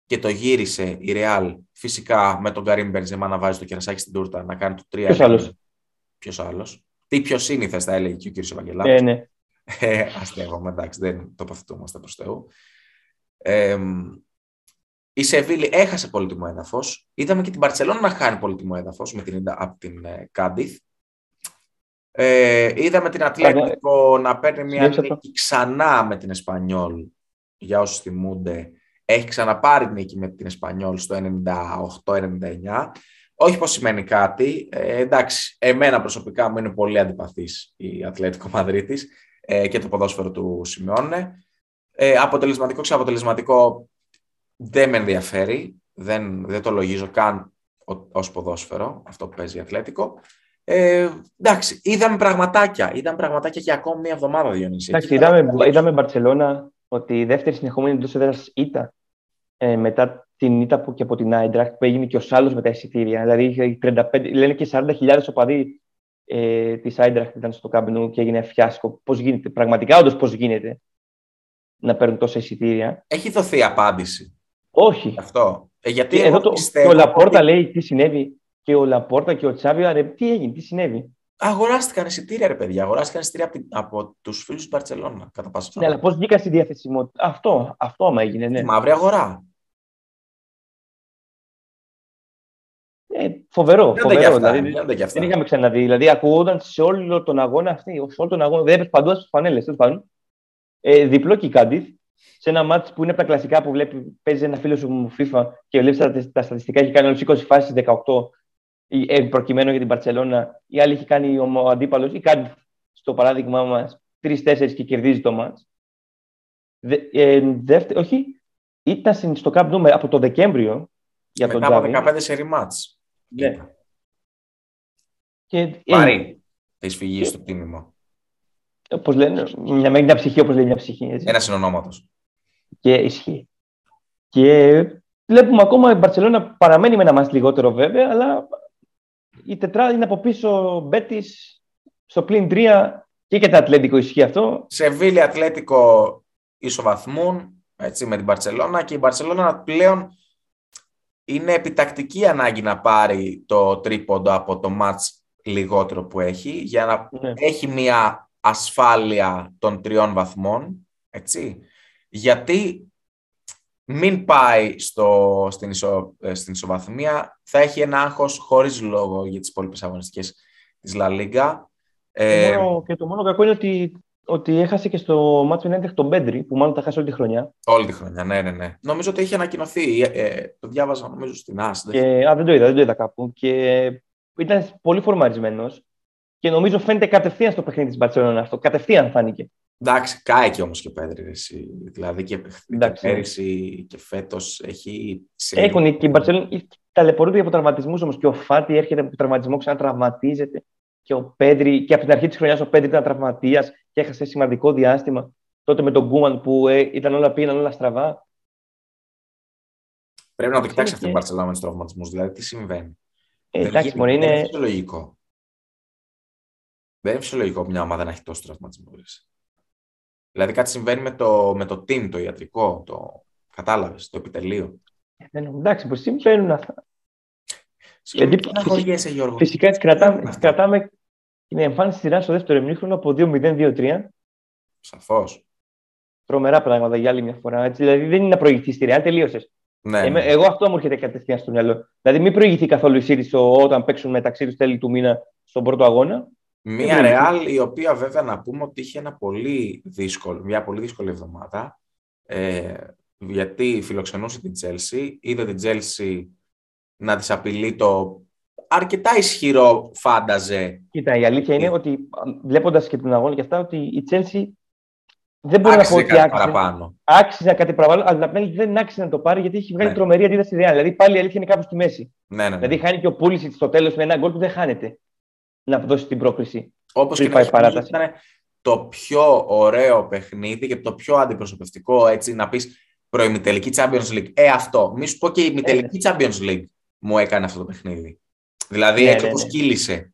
και το γύρισε η Real φυσικά με τον Καρύμ Μπενζεμά να βάζει το κερασάκι στην τούρτα να κάνει το 3 Ποιος άλλος; Ποιος άλλος; Τι πιο σύνηθε θα έλεγε και ο κύριος Ευαγγελάτος. Ε, ναι. Ε, αστείευομαι, εντάξει, δεν τοποθετούμαστε προς Θεού. Ε, η Σεβίλη έχασε πολύτιμο έδαφος. Είδαμε και την Παρσελόνα να χάνει πολύτιμο έδαφος από την ε, Κάντιθ. Ε, είδαμε την Ατλέτικο να παίρνει μια νίκη ξανά με την Εσπανιόλ. Για όσους θυμούνται, έχει ξαναπάρει νίκη με την Εσπανιόλ στο 98-99. Όχι πως σημαίνει κάτι. Ε, εντάξει, εμένα προσωπικά μου είναι πολύ αντιπαθής η Ατλέτικο Μαδρίτης ε, και το ποδόσφαιρο του Σιμεώνε. Ε, αποτελεσματικό, ξαποτελεσματικό δεν με ενδιαφέρει. Δεν, δεν το λογίζω καν ως ποδόσφαιρο, αυτό που παίζει Αθλέτικο. Ε, εντάξει, είδαμε πραγματάκια. Είδαμε πραγματάκια και ακόμη μια εβδομάδα, Διονύση. Εντάξει, είδαμε, είδαμε Μπαρσελόνα ότι η δεύτερη συνεχόμενη εντός έδρας ήταν ε, μετά την ήττα που και από την Άιντραχτ που έγινε και ο Σάλλο με τα εισιτήρια. Δηλαδή, 35, λένε και 40.000 οπαδοί ε, της Άιντραχτ ήταν στο Καμπνού και έγινε φιάσκο. Πώς γίνεται, πραγματικά όντως πώς γίνεται να παίρνουν τόσα εισιτήρια; Έχει δοθεί απάντηση. Όχι. Αυτό. Ε, γιατί και, εδώ το, και ο Λαπόρτα ότι... λέει τι συνέβη. Και ο Λαπόρτα και ο Τσάβιο, ρε, τι έγινε, τι συνέβη; Αγοράστηκαν εισιτήρια, ρε παιδιά. Αγοράστηκαν εισιτήρια από, από τους φίλους του Μπαρσελόνα. Κατά πάσα Ναι, αλλά πώς βγήκαν στη διαθεσιμότητα; Αυτό, αυτό άμα έγινε. Ναι. Η μαύρη αγορά. Ε, φοβερό. Δεν φοβερό δηλαδή, δεν είχαμε ξαναδεί. Δηλαδή, ακούγονταν σε όλο τον αγώνα αυτή, σε όλο τον αγώνα. Δεν έπρεπε παντού στι φανέλες. Ε, διπλό και η σε ένα μάτι που είναι από τα κλασικά που βλέπει, παίζει ένα φίλο σου μου FIFA και βλέπεις τα, τα στατιστικά, έχει κάνει όλες 20 φάσεις 18 ε, προκειμένου για την Παρσελώνα. Η άλλη έχει κάνει ο αντίπαλος ή κάνει στο παράδειγμά μας 3-4 και κερδίζει το μάτ. Ε, όχι, ήταν στο Cup από το Δεκέμβριο για τον Μετά από 15 σε rematch. Ναι. Και, Πάρει τη φυγή στο τίμημα. Όπως λένε, μια, μια ψυχή, όπως λέει μια ψυχή. Έτσι. Ένας συνονόματος. Και ισχύει. Και βλέπουμε ακόμα η Μπαρσελόνα παραμένει με ένα μα λιγότερο βέβαια, αλλά η τετράδα είναι από πίσω Μπέτης, στο πλήν 3 και και τα Ατλέτικο ισχύει αυτό. Σεβίλη Ατλέτικο ισοβαθμούν έτσι, με την Μπαρσελόνα και η Μπαρσελόνα πλέον είναι επιτακτική ανάγκη να πάρει το τρίποντο από το μάτς λιγότερο που έχει για να ναι. έχει μια ασφάλεια των τριών βαθμών έτσι. γιατί μην πάει στο, στην, ισο, ε, στην ισοβαθμία θα έχει ένα άγχος χωρίς λόγο για τις υπόλοιπες αγωνιστικές της Λα Λίγκα ε, και το μόνο κακό είναι ότι, ότι έχασε και στο μάτσο United τον Πέντρη, που μάλλον τα χάσει όλη τη χρονιά. Όλη τη χρονιά, ναι, ναι, ναι. Νομίζω ότι είχε ανακοινωθεί. Ε, ε το διάβαζα, νομίζω, στην ΑΣ. Και, α, δεν το είδα, δεν το είδα κάπου. Και ήταν πολύ φορμαρισμένος. Και νομίζω φαίνεται κατευθείαν στο παιχνίδι της Μπαρσελόνα αυτό. Κατευθείαν φάνηκε. Εντάξει, κάει και όμως και ο Πέντρη. Δηλαδή και, και πέρυσι και φέτος έχει. Έχουν και η Μπαρσελόνα. Ταλαιπωρούνται από τραυματισμούς όμως. Και ο Φάτι έρχεται από τραυματισμό, ξανατραυματίζεται και ο Πέντρη, και από την αρχή της χρονιάς ο Πέντρη ήταν τραυματίας και έχασε σημαντικό διάστημα. Τότε με τον Γκούμαν που ε, ήταν όλα πήγαιναν όλα στραβά. Πρέπει να το κοιτάξεις αυτή η Μπαρσελόνα με τους τραυματισμούς. Δηλαδή, τι συμβαίνει. Ε, εντάξει, είναι... είναι φυσιολογικό. Δεν είναι φυσιολογικό μια ομάδα να έχει τόσο τραυματισμό. Δηλαδή, κάτι συμβαίνει με το, με το team, το ιατρικό, το κατάλαβες, το επιτελείο. Ε, εντάξει, πώ συμβαίνουν αυτά. Γιατί φυσικά, Γιώργο. Φυσικά κρατάμε, κρατάμε την εμφάνιση σειράς στο δεύτερο ημίχρονο από 2-0-2-3. Σαφώς. Τρομερά πράγματα για άλλη μια φορά. Έτσι, δηλαδή δεν είναι να προηγηθεί στη Ρεάλ, τελείωσες. Ναι, ναι. Εγώ αυτό μου έρχεται κατευθείαν στο μυαλό. Δηλαδή μην προηγηθεί καθόλου η Σίρισο όταν παίξουν μεταξύ τους τέλη του μήνα στον πρώτο αγώνα. Μια Ρεάλ η οποία βέβαια να πούμε ότι είχε ένα πολύ δύσκολο, μια πολύ δύσκολη εβδομάδα. Ε, γιατί φιλοξενούσε την Τζέλσι, είδε την Τζέλσι να της απειλεί το αρκετά ισχυρό φάνταζε. Κοίτα, η αλήθεια είναι ότι βλέποντας και τον αγώνα και αυτά, ότι η Τσέλσι δεν μπορεί άξιζε να πω ότι άξιζε, παραπάνω. άξιζε κάτι παραπάνω, αλλά απ' δεν άξιζε να το πάρει γιατί έχει βγάλει ναι. τρομερή αντίδραση η Ρεάλ. Δηλαδή πάλι η αλήθεια είναι κάπου στη μέση. Ναι, ναι, ναι. Δηλαδή χάνει και ο Πούλισικ στο τέλος με ένα γκολ που δεν χάνεται να δώσει την πρόκριση. Όπως και πάει παράταση. Ήταν το πιο ωραίο παιχνίδι και το πιο αντιπροσωπευτικό έτσι να πεις προημιτελική Champions League. Ε, αυτό. Μη σου πω και η ημιτελική ε, Champions League μου έκανε αυτό το παιχνίδι. Δηλαδή ναι, έτσι ναι, όπως ναι. κύλησε.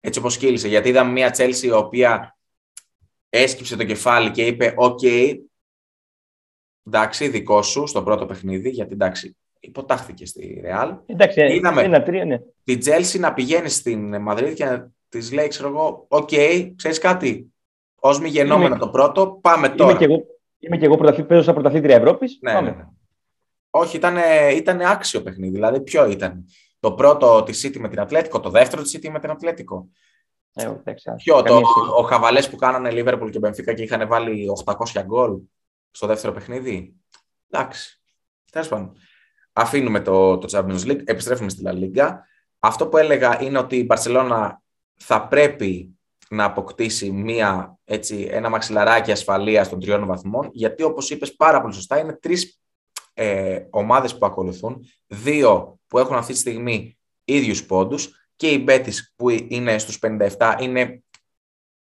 Έτσι όπως κύλησε. Γιατί είδαμε μια Τσέλσι η οποία έσκυψε το κεφάλι και είπε «ΟΚ, εντάξει, δικό σου στο πρώτο παιχνίδι, γιατί εντάξει, υποτάχθηκε στη Ρεάλ. Εντάξει, είδαμε ένα, τρία, ναι. την Τσέλσι να πηγαίνει στην Μαδρίτη και να της λέει, ξέρω εγώ, «ΟΚ, ξέρεις κάτι, ως μη γεννόμενο το πρώτο, πάμε τώρα». Είμαι και εγώ, είμαι και εγώ παίζω σαν πρωταθλήτρια Ευρώπης. Ναι, ναι, ναι. Όχι, ήταν, ήταν άξιο παιχνίδι. Δηλαδή, ποιο ήταν; Το πρώτο τη City με την Ατλέτικο, το δεύτερο τη City με την Ατλέτικο. Ε, ποιο, το, ο Χαβαλές που κάνανε Λίβερπουλ και Μπενφίκα και είχαν βάλει 800 γκολ στο δεύτερο παιχνίδι; Εντάξει. Τέλος πάντων. Αφήνουμε το, το Champions League, επιστρέφουμε στη La Liga. Αυτό που έλεγα είναι ότι η Μπαρσελόνα θα πρέπει να αποκτήσει μία, έτσι, ένα μαξιλαράκι ασφαλείας των τριών βαθμών, γιατί όπως είπες πάρα πολύ σωστά, είναι τρεις ε, ομάδες που ακολουθούν, δύο που έχουν αυτή τη στιγμή ίδιους πόντους και η Μπέτης που είναι στους 57 είναι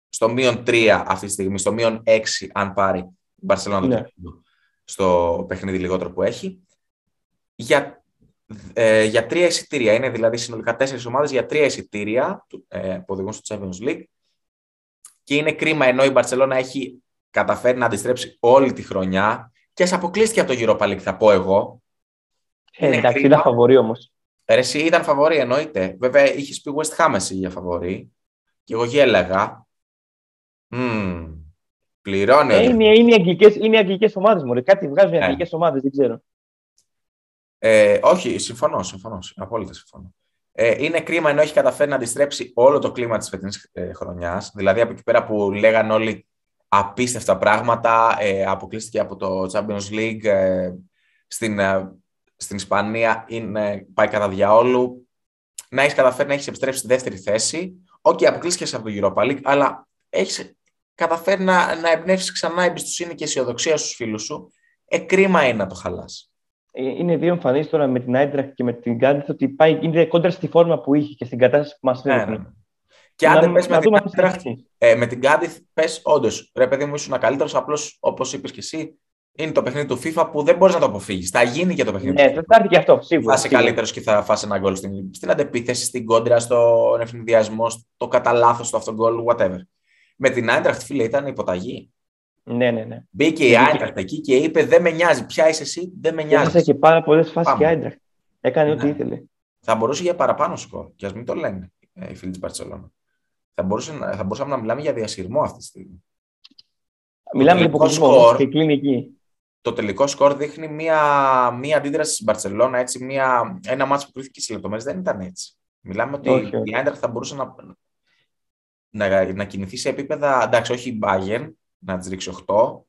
στο μείον 3 αυτή τη στιγμή, στο μείον 6 αν πάρει η Μπαρσελόνα ναι. στο παιχνίδι λιγότερο που έχει. Για, ε, για τρία εισιτήρια, είναι δηλαδή συνολικά τέσσερις ομάδες για τρία εισιτήρια ε, που οδηγούν στο Champions League και είναι κρίμα ενώ η Μπαρσελόνα έχει καταφέρει να αντιστρέψει όλη τη χρονιά και ας αποκλείστηκε από το Europa League, θα πω εγώ. Ε, εντάξει, ήταν φαβορή όμως. Εσύ ήταν φαβορή, εννοείται. Βέβαια, είχες πει West Ham εσύ για φαβορή. Και εγώ γέλαγα. Mm, πληρώνει. Ε, είναι, είναι, οι αγγλικές, είναι οι αγγλικές ομάδες μου. Κάτι βγάζουν οι ε. αγγλικές ομάδες, δεν ξέρω. Ε, όχι, συμφωνώ, συμφωνώ. Απόλυτα συμφωνώ. Ε, είναι κρίμα ενώ έχει καταφέρει να αντιστρέψει όλο το κλίμα της φετινής ε, χρονιάς. Δηλαδή από εκεί πέρα που λέγαν όλοι απίστευτα πράγματα. Ε, αποκλείστηκε από το Champions League. Ε, στην, ε, στην Ισπανία είναι, πάει κατά διαόλου. Να έχεις καταφέρει να έχεις επιστρέψει στη δεύτερη θέση. OK, okay, αποκλείστηκες από το Europa League, αλλά έχεις καταφέρει να, να εμπνεύσεις ξανά εμπιστοσύνη και αισιοδοξία στους φίλους σου. Ε, κρίμα είναι να το χαλάσει. Ε, είναι δύο εμφανίσεις τώρα με την Άιντραχτ και με την Κάντιθ ότι πάει, είναι κόντρα στη φόρμα που είχε και στην κατάσταση που μας ναι, ναι. Και αν δεν πες με, την ε, με την Κάντιθ, πες όντως, ρε παιδί μου, ήσουν καλύτερος. Απλώς όπως είπες και εσύ, είναι το παιχνίδι του FIFA που δεν μπορείς να το αποφύγεις. Θα γίνει και το παιχνίδι. Ναι, θα έρθει και αυτό, σίγουρα. Θα είσαι καλύτερος και θα φας ένα γκολ στην, στην αντεπίθεση, στην κόντρα, στον αιφνιδιασμό, στο κατά λάθος, στο αυτογκόλ, whatever. Με την Άιντραχτ, φίλε, ήταν υποταγή. Ναι, ναι, ναι. Μπήκε η Άιντραχτ εκεί και είπε: Δεν με νοιάζει. Ποια είσαι εσύ, δεν με νοιάζει. Έχασε και πάρα πολλές φάσεις και η Άιντραχτ. Έκανε ναι. ό,τι ήθελε. Θα μπορούσε για παραπάνω σκορ. Και ας μην το λένε ε, οι φίλοι της Μπαρσελόνα. Θα, μπορούσε, θα μπορούσαμε να μιλάμε για διασυρμό αυτή τη στιγμή. Μιλάμε για αποκλεισμό και κλινική. Το τελικό σκορ δείχνει μία, μία αντίδραση στην Μπαρσελόνα, έτσι, μία, ένα μάτσο που κρίθηκε σε λεπτομέρειες. Δεν ήταν έτσι. Μιλάμε ότι όχι, η Άιντραχτ θα μπορούσε να, να, να κινηθεί σε επίπεδα, εντάξει, όχι η Bayern, να τη ρίξει 8,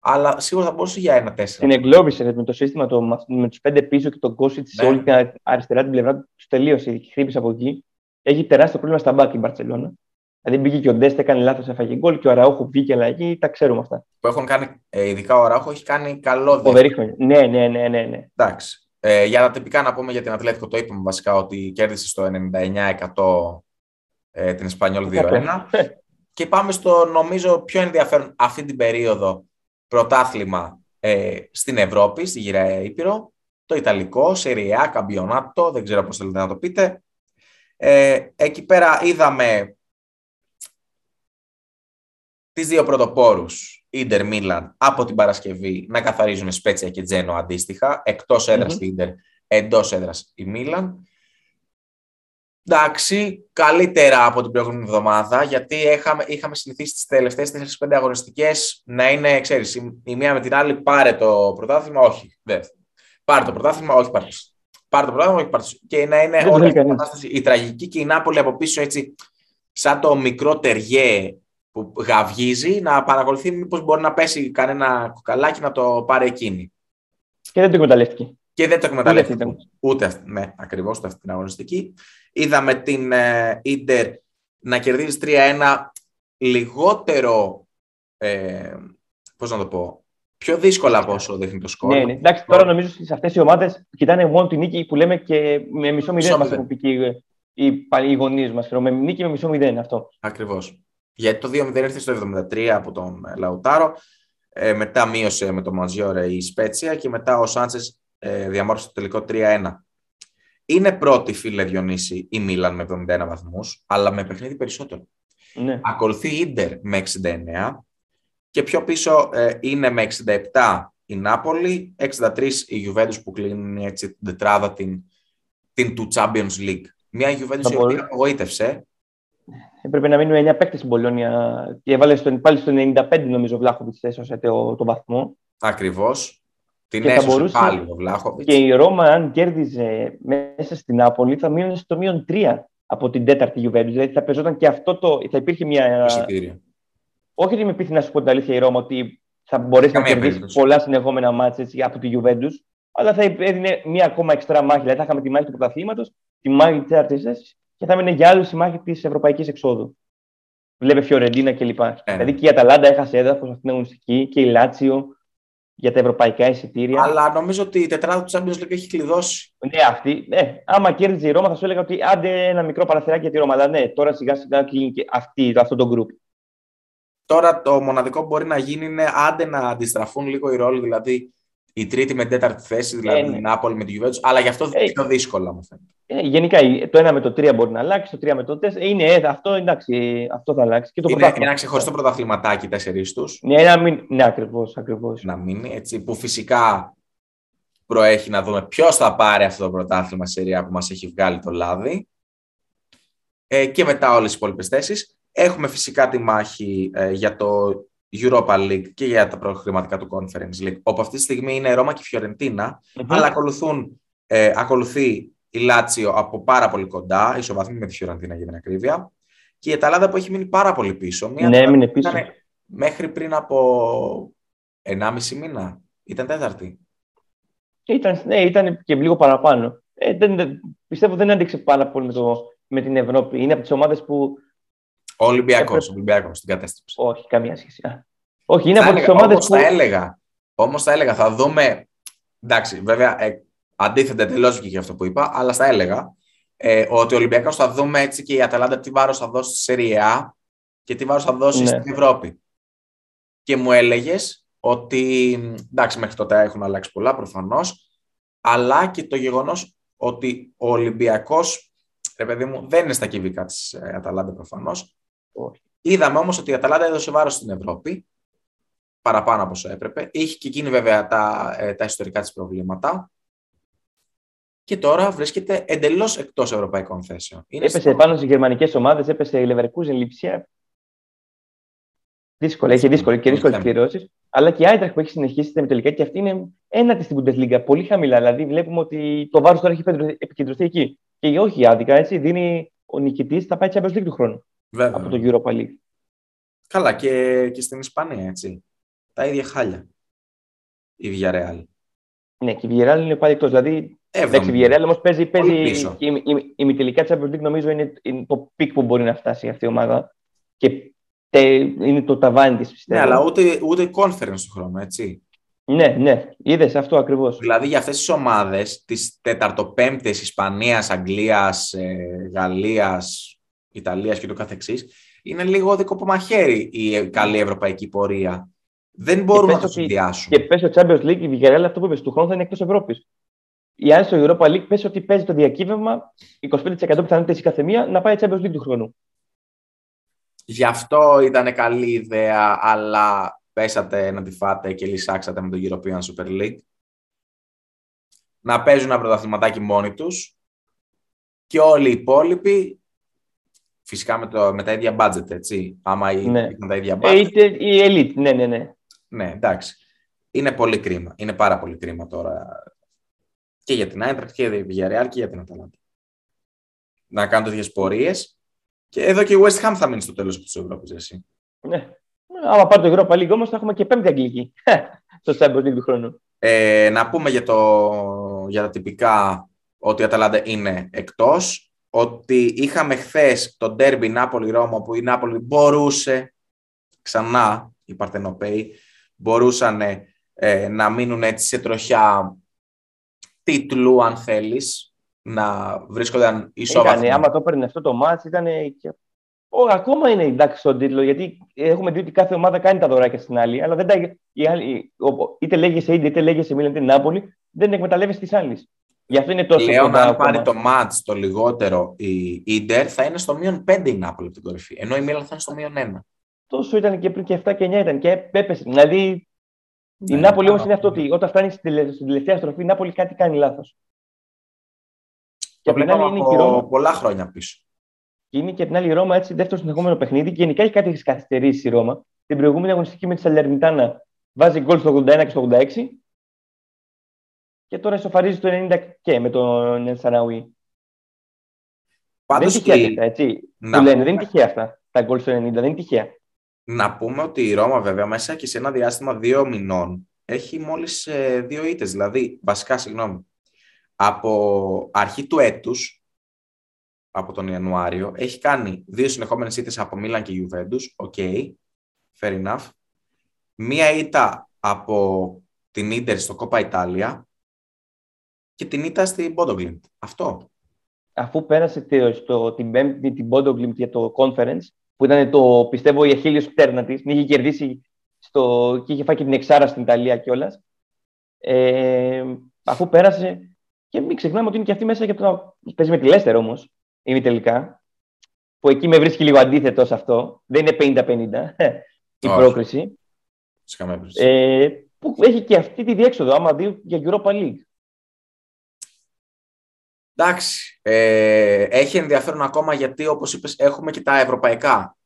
αλλά σίγουρα θα μπορούσε για ένα 4. Την εγκλώβησε με το σύστημα το, με τους πέντε πίσω και τον Κόσιτ ναι. σε όλη την αριστερά την πλευρά τους. τελείωσε και χτύπησε από εκεί. Έχει τεράστιο πρόβλημα στα μπάκ η Μπαρσελόνα. Δηλαδή μπήκε και ο Ντέστε, έκανε λάθος, έφαγε γκολ και ο Αραούχο βγήκε αλλαγή, τα ξέρουμε αυτά. Που έχουν κάνει, ε, ειδικά ο Αραούχο έχει κάνει καλό δεύτερο. Ναι, ναι, ναι, ναι, ναι. Εντάξει. Ε, για τα τυπικά να πούμε για την Ατλέτικο, το είπαμε βασικά ότι κέρδισε στο 99% ε, την Ισπανιόλ 2-1. και πάμε στο νομίζω πιο ενδιαφέρον αυτή την περίοδο πρωτάθλημα ε, στην Ευρώπη, στη Γυραιά Ήπειρο, το Ιταλικό, Σεριά, Καμπιονάτο, δεν ξέρω πώς θέλετε να το πείτε. Ε, εκεί πέρα είδαμε τις δύο πρωτοπόρους, Ίντερ Μίλαν, από την Παρασκευή να καθαρίζουν Σπέτσια και Τζένο αντίστοιχα, εκτός έδρας mm-hmm. Ίντερ, εντός έδρας η Μίλαν. Εντάξει, καλύτερα από την προηγούμενη εβδομάδα, γιατί είχαμε, είχαμε συνηθίσει τις τελευταίες 4-5 αγωνιστικές να είναι, ξέρεις, η, μία με την άλλη πάρε το πρωτάθλημα, όχι. Δεν. Πάρε το πρωτάθλημα, όχι πάρε. Πάρε το πρωτάθλημα, όχι πάρε. Και να είναι όλη η κατάσταση η τραγική και η Νάπολη από πίσω έτσι, σαν το μικρό τεριέ που γαυγίζει, να παρακολουθεί μήπως μπορεί να πέσει κανένα κουκαλάκι να το πάρει εκείνη. Και δεν το εκμεταλλεύτηκε. Και δεν το εκμεταλλεύτηκε. Ούτε, ούτε, ναι, ακριβώς ούτε αυτή την αγωνιστική. Είδαμε την Ίντερ να κερδίζει 3-1 λιγότερο, ε, πώς να το πω, πιο δύσκολα από όσο δείχνει το σκορ. Ναι, ναι. Εντάξει, τώρα νομίζω ότι σε αυτές οι ομάδες κοιτάνε μόνο τη νίκη που λέμε και με μισό μηδέν μα έχουν πει και οι, οι γονείς μας. Με νίκη με μισό μηδέν αυτό. Ακριβώς. Γιατί το 2-0 ήρθε στο 73 από τον Λαουτάρο. Ε, μετά μείωσε με το Μαζιόρε η Σπέτσια και μετά ο Σάντσε ε, διαμόρφωσε το τελικό 3-1. Είναι πρώτη, φίλε Διονύση, η Μίλαν με 71 βαθμούς, αλλά με παιχνίδι περισσότερο. Ναι. Ακολουθεί η Ίντερ με 69 και πιο πίσω ε, είναι με 67 η Νάπολη, 63 η Juventus που κλείνει έτσι την τετράδα την, την του Champions League. Μια Juventus η οποία απογοήτευσε. Έπρεπε να μείνουν 9 παίκτες στην Πολώνια και έβαλε στον, πάλι στο 95 νομίζω Βλάχοβιτς έσωσε το, το βαθμό. Ακριβώς. Την έσωσε μπορούσε... πάλι ο Βλάχοβιτς. Και η Ρώμα, αν κέρδιζε μέσα στην Νάπολη, θα μείνει στο μείον 3 από την τέταρτη Juventus. Δηλαδή θα παίζονταν και αυτό το. θα υπήρχε μια. Εισιτήριο. Όχι ότι με πείθει να σου πω την αλήθεια η Ρώμα ότι θα μπορέσει να κερδίσει πολλά συνεχόμενα μάτια από τη Juventus, αλλά θα έδινε μία ακόμα εξτρά μάχη. Δηλαδή θα είχαμε τη μάχη του πρωταθλήματος, τη μάχη της τέταρτη και θα έμεινε για άλλους η μάχη της Ευρωπαϊκής Εξόδου. Βλέπε Φιωρεντίνα κλπ. Ε. Δηλαδή και η Αταλάντα έχασε έδαφος αυτήν την αγωνιστική και η Λάτσιο για τα ευρωπαϊκά εισιτήρια. Αλλά νομίζω ότι η τετράδα του Champions League έχει κλειδώσει. Ναι, αυτή. Ναι. Άμα κέρδιζε η Ρώμα, θα σου έλεγα ότι άντε ένα μικρό παραθυράκι για τη Ρώμα. Αλλά ναι, τώρα σιγά σιγά κλείνει και αυτή, αυτό το group. Τώρα το μοναδικό που μπορεί να γίνει είναι άντε να αντιστραφούν λίγο οι ρόλοι. Δηλαδή η τρίτη με την τέταρτη θέση, δηλαδή ε, ναι. η Νάπολη με τη Juventus, αλλά γι' αυτό ε, πιο δύσκολα μου φαίνεται. Ε, γενικά το ένα με το 3 μπορεί να αλλάξει, το 3 με το 4. Είναι ε, αυτό, εντάξει, αυτό θα αλλάξει. Και το είναι ένα ξεχωριστό πρωταθληματάκι τέσσερις τους. Ναι, να μην, ναι ακριβώς. Ακριβώς. Να μείνει έτσι, που φυσικά προέχει να δούμε ποιος θα πάρει αυτό το πρωτάθλημα σερία που μας έχει βγάλει το λάδι. Ε, και μετά όλες τι υπόλοιπες θέσεις. Έχουμε φυσικά τη μάχη ε, για το Europa League και για τα προχρηματικά του Conference League, όπου αυτή τη στιγμή είναι Ρώμα και Φιωρεντίνα, αλλά ακολουθούν, ε, ακολουθεί η Λάτσιο από πάρα πολύ κοντά, ισοβαθμή με τη Φιωρεντίνα για την ακρίβεια, και η Αταλάντα που έχει μείνει πάρα πολύ πίσω. Μια ναι, έμεινε πίσω. μέχρι πριν από 1,5 μήνα. Ήταν τέταρτη. Ήταν, ναι, ήταν και λίγο παραπάνω. Ε, δεν, πιστεύω δεν άντεξε πάρα πολύ με, το, με την Ευρώπη. Είναι από τις ομάδες που ο Ολυμπιακός, Ολυμπιακός την κατέστρεψε. Όχι, καμία σχέση. Όχι, είναι από τις ομάδες που. Θα έλεγα, όμως θα έλεγα, θα δούμε. Εντάξει, βέβαια, ε, αντίθετα εντελώς και για αυτό που είπα, αλλά θα έλεγα ε, ότι ο Ολυμπιακός θα δούμε έτσι και η Αταλάντα τι βάρος θα δώσει στη Σεριά και τι βάρος θα δώσει ναι. στην Ευρώπη. Και μου έλεγες ότι εντάξει, μέχρι τότε έχουν αλλάξει πολλά προφανώς, αλλά και το γεγονός ότι ο Ολυμπιακός, ρε παιδί μου, δεν είναι στα κυβικά της ε, Αταλάντα προφανώς. Είδαμε όμως ότι η Αταλάντα έδωσε βάρος στην Ευρώπη παραπάνω από όσο έπρεπε. Είχε και εκείνη βέβαια τα, ε, τα ιστορικά της προβλήματα. Και τώρα βρίσκεται εντελώς εκτός ευρωπαϊκών θέσεων. Είναι έπεσε στο... πάνω στις γερμανικές ομάδες, έπεσε η Leverkusen, Λιψία. Δύσκολα, έχει δύσκολη και δύσκολες κληρώσεις. Αλλά και η Άιτραχ που έχει συνεχίσει στην τελικά και αυτή είναι ένατη στην Bundesliga, πολύ χαμηλά. Δηλαδή βλέπουμε ότι το βάρος τώρα έχει επικεντρωθεί εκεί. Και όχι άδικα, έτσι, δίνει ο νικητής, θα πάει Champions League του χρόνου. Βέβαια. Από το Europa League. Καλά, και, και στην Ισπανία, έτσι τα ίδια χάλια. Η Villarreal. Ναι, και η Villarreal είναι πάλι εκτός. Δηλαδή, εντάξει, η Villarreal όμως παίζει, παίζει η, η, η, ημιτελικά Champions League νομίζω είναι, είναι, το peak που μπορεί να φτάσει αυτή η ομάδα. Και τε, είναι το ταβάνι της, πιστεύω. Ναι, αλλά ούτε, ούτε conference του χρόνου, έτσι. Ναι, ναι, είδες αυτό ακριβώς. Δηλαδή για αυτές τις ομάδες, τι τεταρτοπέμπτε Ισπανίας, Αγγλίας, ε, Γαλλίας, Ιταλίας και το καθεξής, είναι λίγο δικό μαχαίρι η καλή ευρωπαϊκή πορεία. Δεν μπορούν να το συνδυάσουν. Και πες στο Champions League, η Villarreal αυτό που είπες, του χρόνου θα είναι εκτός Ευρώπης. Η άλλη στο Europa League πες ότι παίζει το διακύβευμα 25% πιθανότητε η καθεμία να πάει Champions League του χρόνου. Γι' αυτό ήταν καλή ιδέα, αλλά πέσατε να τη φάτε και λυσάξατε με το European Super League. Να παίζουν ένα πρωταθληματάκι μόνοι τους και όλοι οι υπόλοιποι Φυσικά με, το, με τα ίδια budget, έτσι. Άμα ναι. τα ίδια budget. Ε, η elite, ναι, ναι, ναι. Ναι, εντάξει. Είναι πολύ κρίμα. Είναι πάρα πολύ κρίμα τώρα και για την Άιντρακτ και για τη Real και για την Αταλάντα. Να κάνουν τέτοιες πορείες. Και εδώ και η West Ham θα μείνει στο τέλος της Ευρώπης, εσύ. Ναι. Άμα πάρει το Europa League όμως, θα έχουμε και πέμπτη αγγλική στο Champions League του χρόνου. Ε, να πούμε για, το, για τα τυπικά ότι η Αταλάντα είναι εκτός. Ότι είχαμε χθες το ντέρμπι Νάπολη-Ρώμα που η Νάπολη μπορούσε ξανά, οι Παρτενοπαίοι, μπορούσαν ε, να μείνουν έτσι σε τροχιά τίτλου, αν θέλεις, να βρίσκονταν ισόβαθμοι. Άμα το έπαιρνε αυτό το μάτς, ήταν και... Ο, ακόμα είναι εντάξει στον τίτλο, γιατί έχουμε δει ότι κάθε ομάδα κάνει τα δωράκια στην άλλη, αλλά δεν τα, η άλλη, είτε λέγεσαι είτε, είτε λέγεσαι Μίλαν την Νάπολη, δεν εκμεταλλεύεσαι τη άλλη. Γι' αυτό είναι τόσο Λέω αν πάρει το μάτς το λιγότερο η Ίντερ, θα είναι στο μείον 5 η Νάπολη από την κορυφή, ενώ η Μίλαν θα είναι στο μείον 1. Τόσο ήταν και πριν και 7 και 9 ήταν και έπεσε. Δηλαδή ναι, η Νάπολη όμως είναι αυτό ότι όταν φτάνει στην τελευταία στροφή, η Νάπολη κάτι κάνει λάθος. Και από είναι από Ρώμα... πολλά χρόνια πίσω. Και είναι και την άλλη η Ρώμα έτσι δεύτερο συνεχόμενο παιχνίδι και γενικά έχει κάτι καθυστερήσει η Ρώμα. Την προηγούμενη αγωνιστική με τη Σαλερνιτάνα βάζει γκολ στο 81 και στο 86 και τώρα ισοφαρίζει το 90 και με τον Ελ Σααράουι. δεν είναι τυχαία αυτά, έτσι. Να... Που λένε, δεν είναι τυχαία αυτά. Τα γκολ στο 90 δεν είναι τυχαία. Να πούμε ότι η Ρώμα βέβαια μέσα και σε ένα διάστημα δύο μηνών έχει μόλις ε, δύο ήττες, δηλαδή βασικά συγγνώμη. Από αρχή του έτους, από τον Ιανουάριο, έχει κάνει δύο συνεχόμενες ήττες από Μίλαν και Ιουβέντους, OK, okay, fair enough. Μία ήττα από την Ίντερ στο Κόπα Ιτάλια και την ήττα στην Πόντογκλιντ. Αυτό. Αφού πέρασε το, την Πέμπτη την Πόντογκλιντ για το conference, που ήταν το πιστεύω η αχίλιο πτέρνα της, την είχε κερδίσει στο, και είχε φάει και την Εξάρα στην Ιταλία κιόλας. Ε, αφού πέρασε. Και μην ξεχνάμε ότι είναι και αυτή μέσα για το παίζει με τη Λέστερ όμως, είναι τελικά. Που εκεί με βρίσκει λίγο αντίθετο σε αυτό. Δεν είναι 50-50 η πρόκριση. Ε, που έχει και αυτή τη διέξοδο, άμα δει για Europa League. Εντάξει, ε, έχει ενδιαφέρον ακόμα γιατί όπως είπες έχουμε και τα ευρωπαϊκά.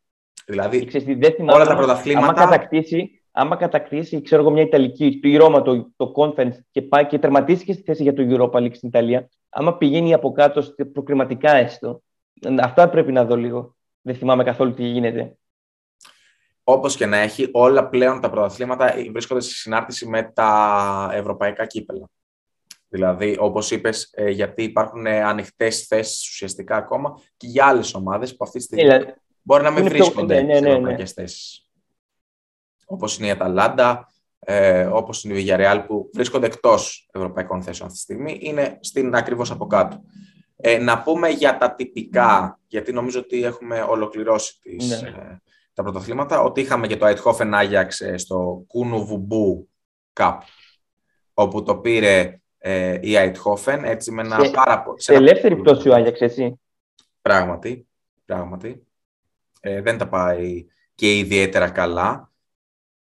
Δηλαδή Ξέρεις, όλα τα πρωταθλήματα... Άμα κατακτήσει, άμα κατακτήσει ξέρω εγώ, μια Ιταλική, το Ρώμα, το, το Conference και πάει και τερματίσει και στη θέση για το Europa League στην Ιταλία, άμα πηγαίνει από κάτω προκριματικά έστω, αυτά πρέπει να δω λίγο. Δεν θυμάμαι καθόλου τι γίνεται. Όπως και να έχει, όλα πλέον τα πρωταθλήματα βρίσκονται σε συνάρτηση με τα ευρωπαϊκά κύπελα. Δηλαδή, όπως είπες, ε, γιατί υπάρχουν ε, ανοιχτές θέσεις ουσιαστικά ακόμα και για άλλες ομάδες που αυτή τη στιγμή ε, μπορεί να μην βρίσκονται ναι, ναι, ναι, ευρωπαϊκές θέσεις. Όπως είναι η Αταλάντα, ε, όπως είναι η Villarreal που βρίσκονται εκτός ευρωπαϊκών θέσεων αυτή τη στιγμή, είναι στην ακριβώς από κάτω. Ε, να πούμε για τα τυπικά, γιατί νομίζω ότι έχουμε ολοκληρώσει τις, ναι. τα πρωταθλήματα, ότι είχαμε και το Αιτχόφεν Άγιαξ στο Κούνου Βουμπού Cup, όπου το πήρε ε, η Αιτχόφεν, έτσι με ένα σε, πάρα πολύ... Σε ελεύθερη πτώση ο Άγιαξ, έτσι. Πράγματι, πράγματι. Ε, δεν τα πάει και ιδιαίτερα καλά.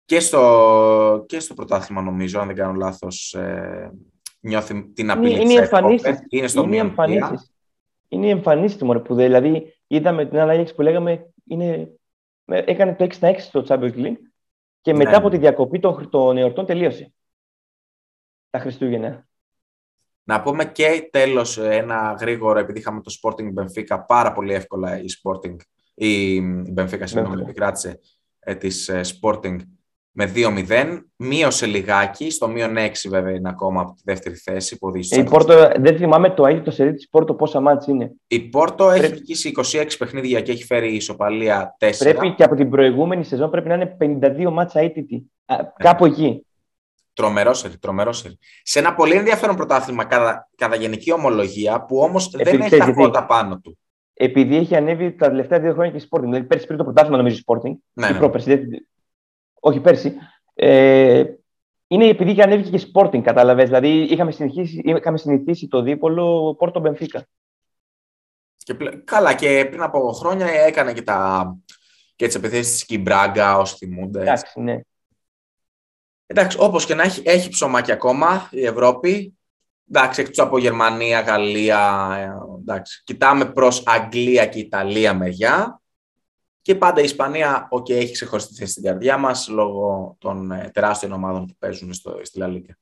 Και στο, και στο πρωτάθλημα, νομίζω, αν δεν κάνω λάθος, ε, νιώθει την απειλή είναι, είναι της Είναι στο είναι εμφανίσεις. Είναι οι εμφανίσεις του, που δηλαδή είδαμε την άλλη που λέγαμε είναι, έκανε το 6 στο Champions League και μετά ναι. από τη διακοπή των, των εορτών τελείωσε τα Χριστούγεννα. Να πούμε και τέλος ένα γρήγορο, επειδή είχαμε το Sporting Benfica, πάρα πολύ εύκολα η Sporting, η Benfica, συγγνώμη, επικράτησε ε, της ε, Sporting με 2-0. Μείωσε λιγάκι, στο μείον 6 βέβαια είναι ακόμα από τη δεύτερη θέση. Που η Πόρτο, δεν θυμάμαι το ίδιο το σερί της Πόρτο πόσα μάτς είναι. Η Πόρτο πρέπει... έχει νικήσει 26 παιχνίδια και έχει φέρει ισοπαλία 4. Πρέπει και από την προηγούμενη σεζόν πρέπει να είναι 52 μάτσα αίτητη. Κάπου εκεί. Τρομερός σερί, τρομερός σερί. Σε ένα πολύ ενδιαφέρον πρωτάθλημα κατά, κατά γενική ομολογία που όμως δεν έχει τα φώτα πάνω του. Επειδή έχει ανέβει τα τελευταία δύο χρόνια και η Sporting. Δηλαδή πέρσι πριν το πρωτάθλημα νομίζω η Sporting. Ναι, ναι. Πρόπερσι, όχι πέρσι. Ε, είναι επειδή είχε ανέβει και η Sporting, κατάλαβες. Δηλαδή είχαμε συνηθίσει, είχαμε συνηθίσει το δίπολο Πόρτο Μπενφίκα. Και, καλά, και πριν από χρόνια έκανε και, τα, και τις επιθέσει της Κιμπράγκα, όσοι θυμούνται. Εντάξει, ναι. Εντάξει, όπως και να έχει, έχει ψωμάκι ακόμα η Ευρώπη. Εντάξει, εκτός από Γερμανία, Γαλλία, ε, εντάξει. Κοιτάμε προς Αγγλία και Ιταλία μεριά. Και πάντα η Ισπανία, okay, έχει ξεχωριστή θέση στην καρδιά μας λόγω των ε, τεράστιων ομάδων που παίζουν στο, στη Λαλίκα.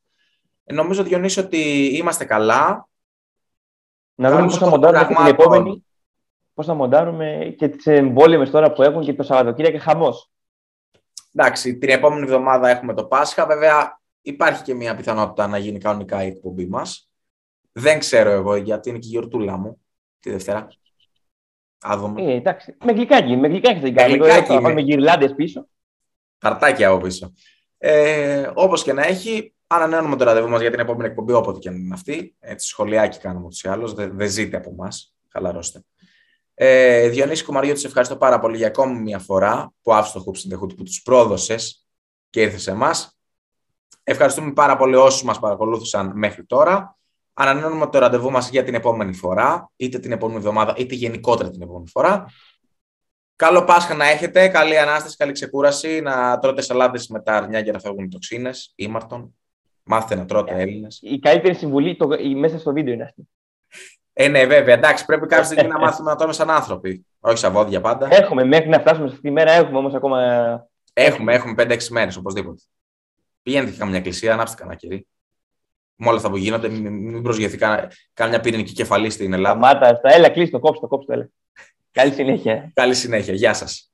Ε, νομίζω, Διονύση, ότι είμαστε καλά. Να δούμε πώς θα μοντάρουμε την επόμενη. Πώς θα μοντάρουμε και τις εμβόλυμες τώρα που έχουν και το Σαββατοκύριακο και χαμός. Εντάξει, την επόμενη εβδομάδα έχουμε το Πάσχα. Βέβαια, υπάρχει και μια πιθανότητα να γίνει κανονικά η εκπομπή μας. Δεν ξέρω εγώ γιατί είναι και η γιορτούλα μου τη Δευτέρα. Άδομαι. Ε, εντάξει. Με γλυκάκι, με γλυκάκι θα την κάνουμε. Θα βάλουμε γυρλάντες πίσω. Καρτάκια από πίσω. Ε, Όπως και να έχει, ανανεώνουμε το ραντεβού μας για την επόμενη εκπομπή, όποτε και αν είναι αυτή. Έτσι, σχολιάκι κάνουμε ούτως ή άλλως. Δεν, δεν ζείτε από εμάς. Χαλαρώστε. Ε, Διονύση Κουμαριώτη, σε ευχαριστώ πάρα πολύ για ακόμη μια φορά που άφησε το Hoops in the Hood που τους πρόδωσες και ήρθες σε εμάς. Ευχαριστούμε πάρα πολύ όσους μας παρακολούθησαν μέχρι τώρα. Ανανεώνουμε το ραντεβού μας για την επόμενη φορά, είτε την επόμενη εβδομάδα, είτε γενικότερα την επόμενη φορά. Καλό Πάσχα να έχετε, καλή ανάσταση, καλή ξεκούραση, να τρώτε σαλάτες με τα αρνιά για να φεύγουν οι τοξίνες, ήμαρτον. Μάθετε να τρώτε Έλληνες. Η καλύτερη συμβουλή το, μέσα στο βίντεο είναι αυτή. Ε, ναι, βέβαια. Εντάξει, πρέπει κάποια στιγμή να μάθουμε να τρώμε σαν άνθρωποι. Όχι σαν βόδια πάντα. Έχουμε, μέχρι να φτάσουμε σε αυτή τη μέρα έχουμε όμως ακόμα. Έχουμε, έχουμε 5-6 μέρες οπωσδήποτε. Πηγαίνετε και καμιά εκκλησία, ανάψτε κανένα κερί. Με όλα αυτά που γίνονται, μην προσγειωθεί κάμια πυρηνική κεφαλή στην Ελλάδα. Μάτα, έλα, κλείσει το κόψει το κόψει το έλα. Καλή συνέχεια. Καλή συνέχεια. Γεια σας.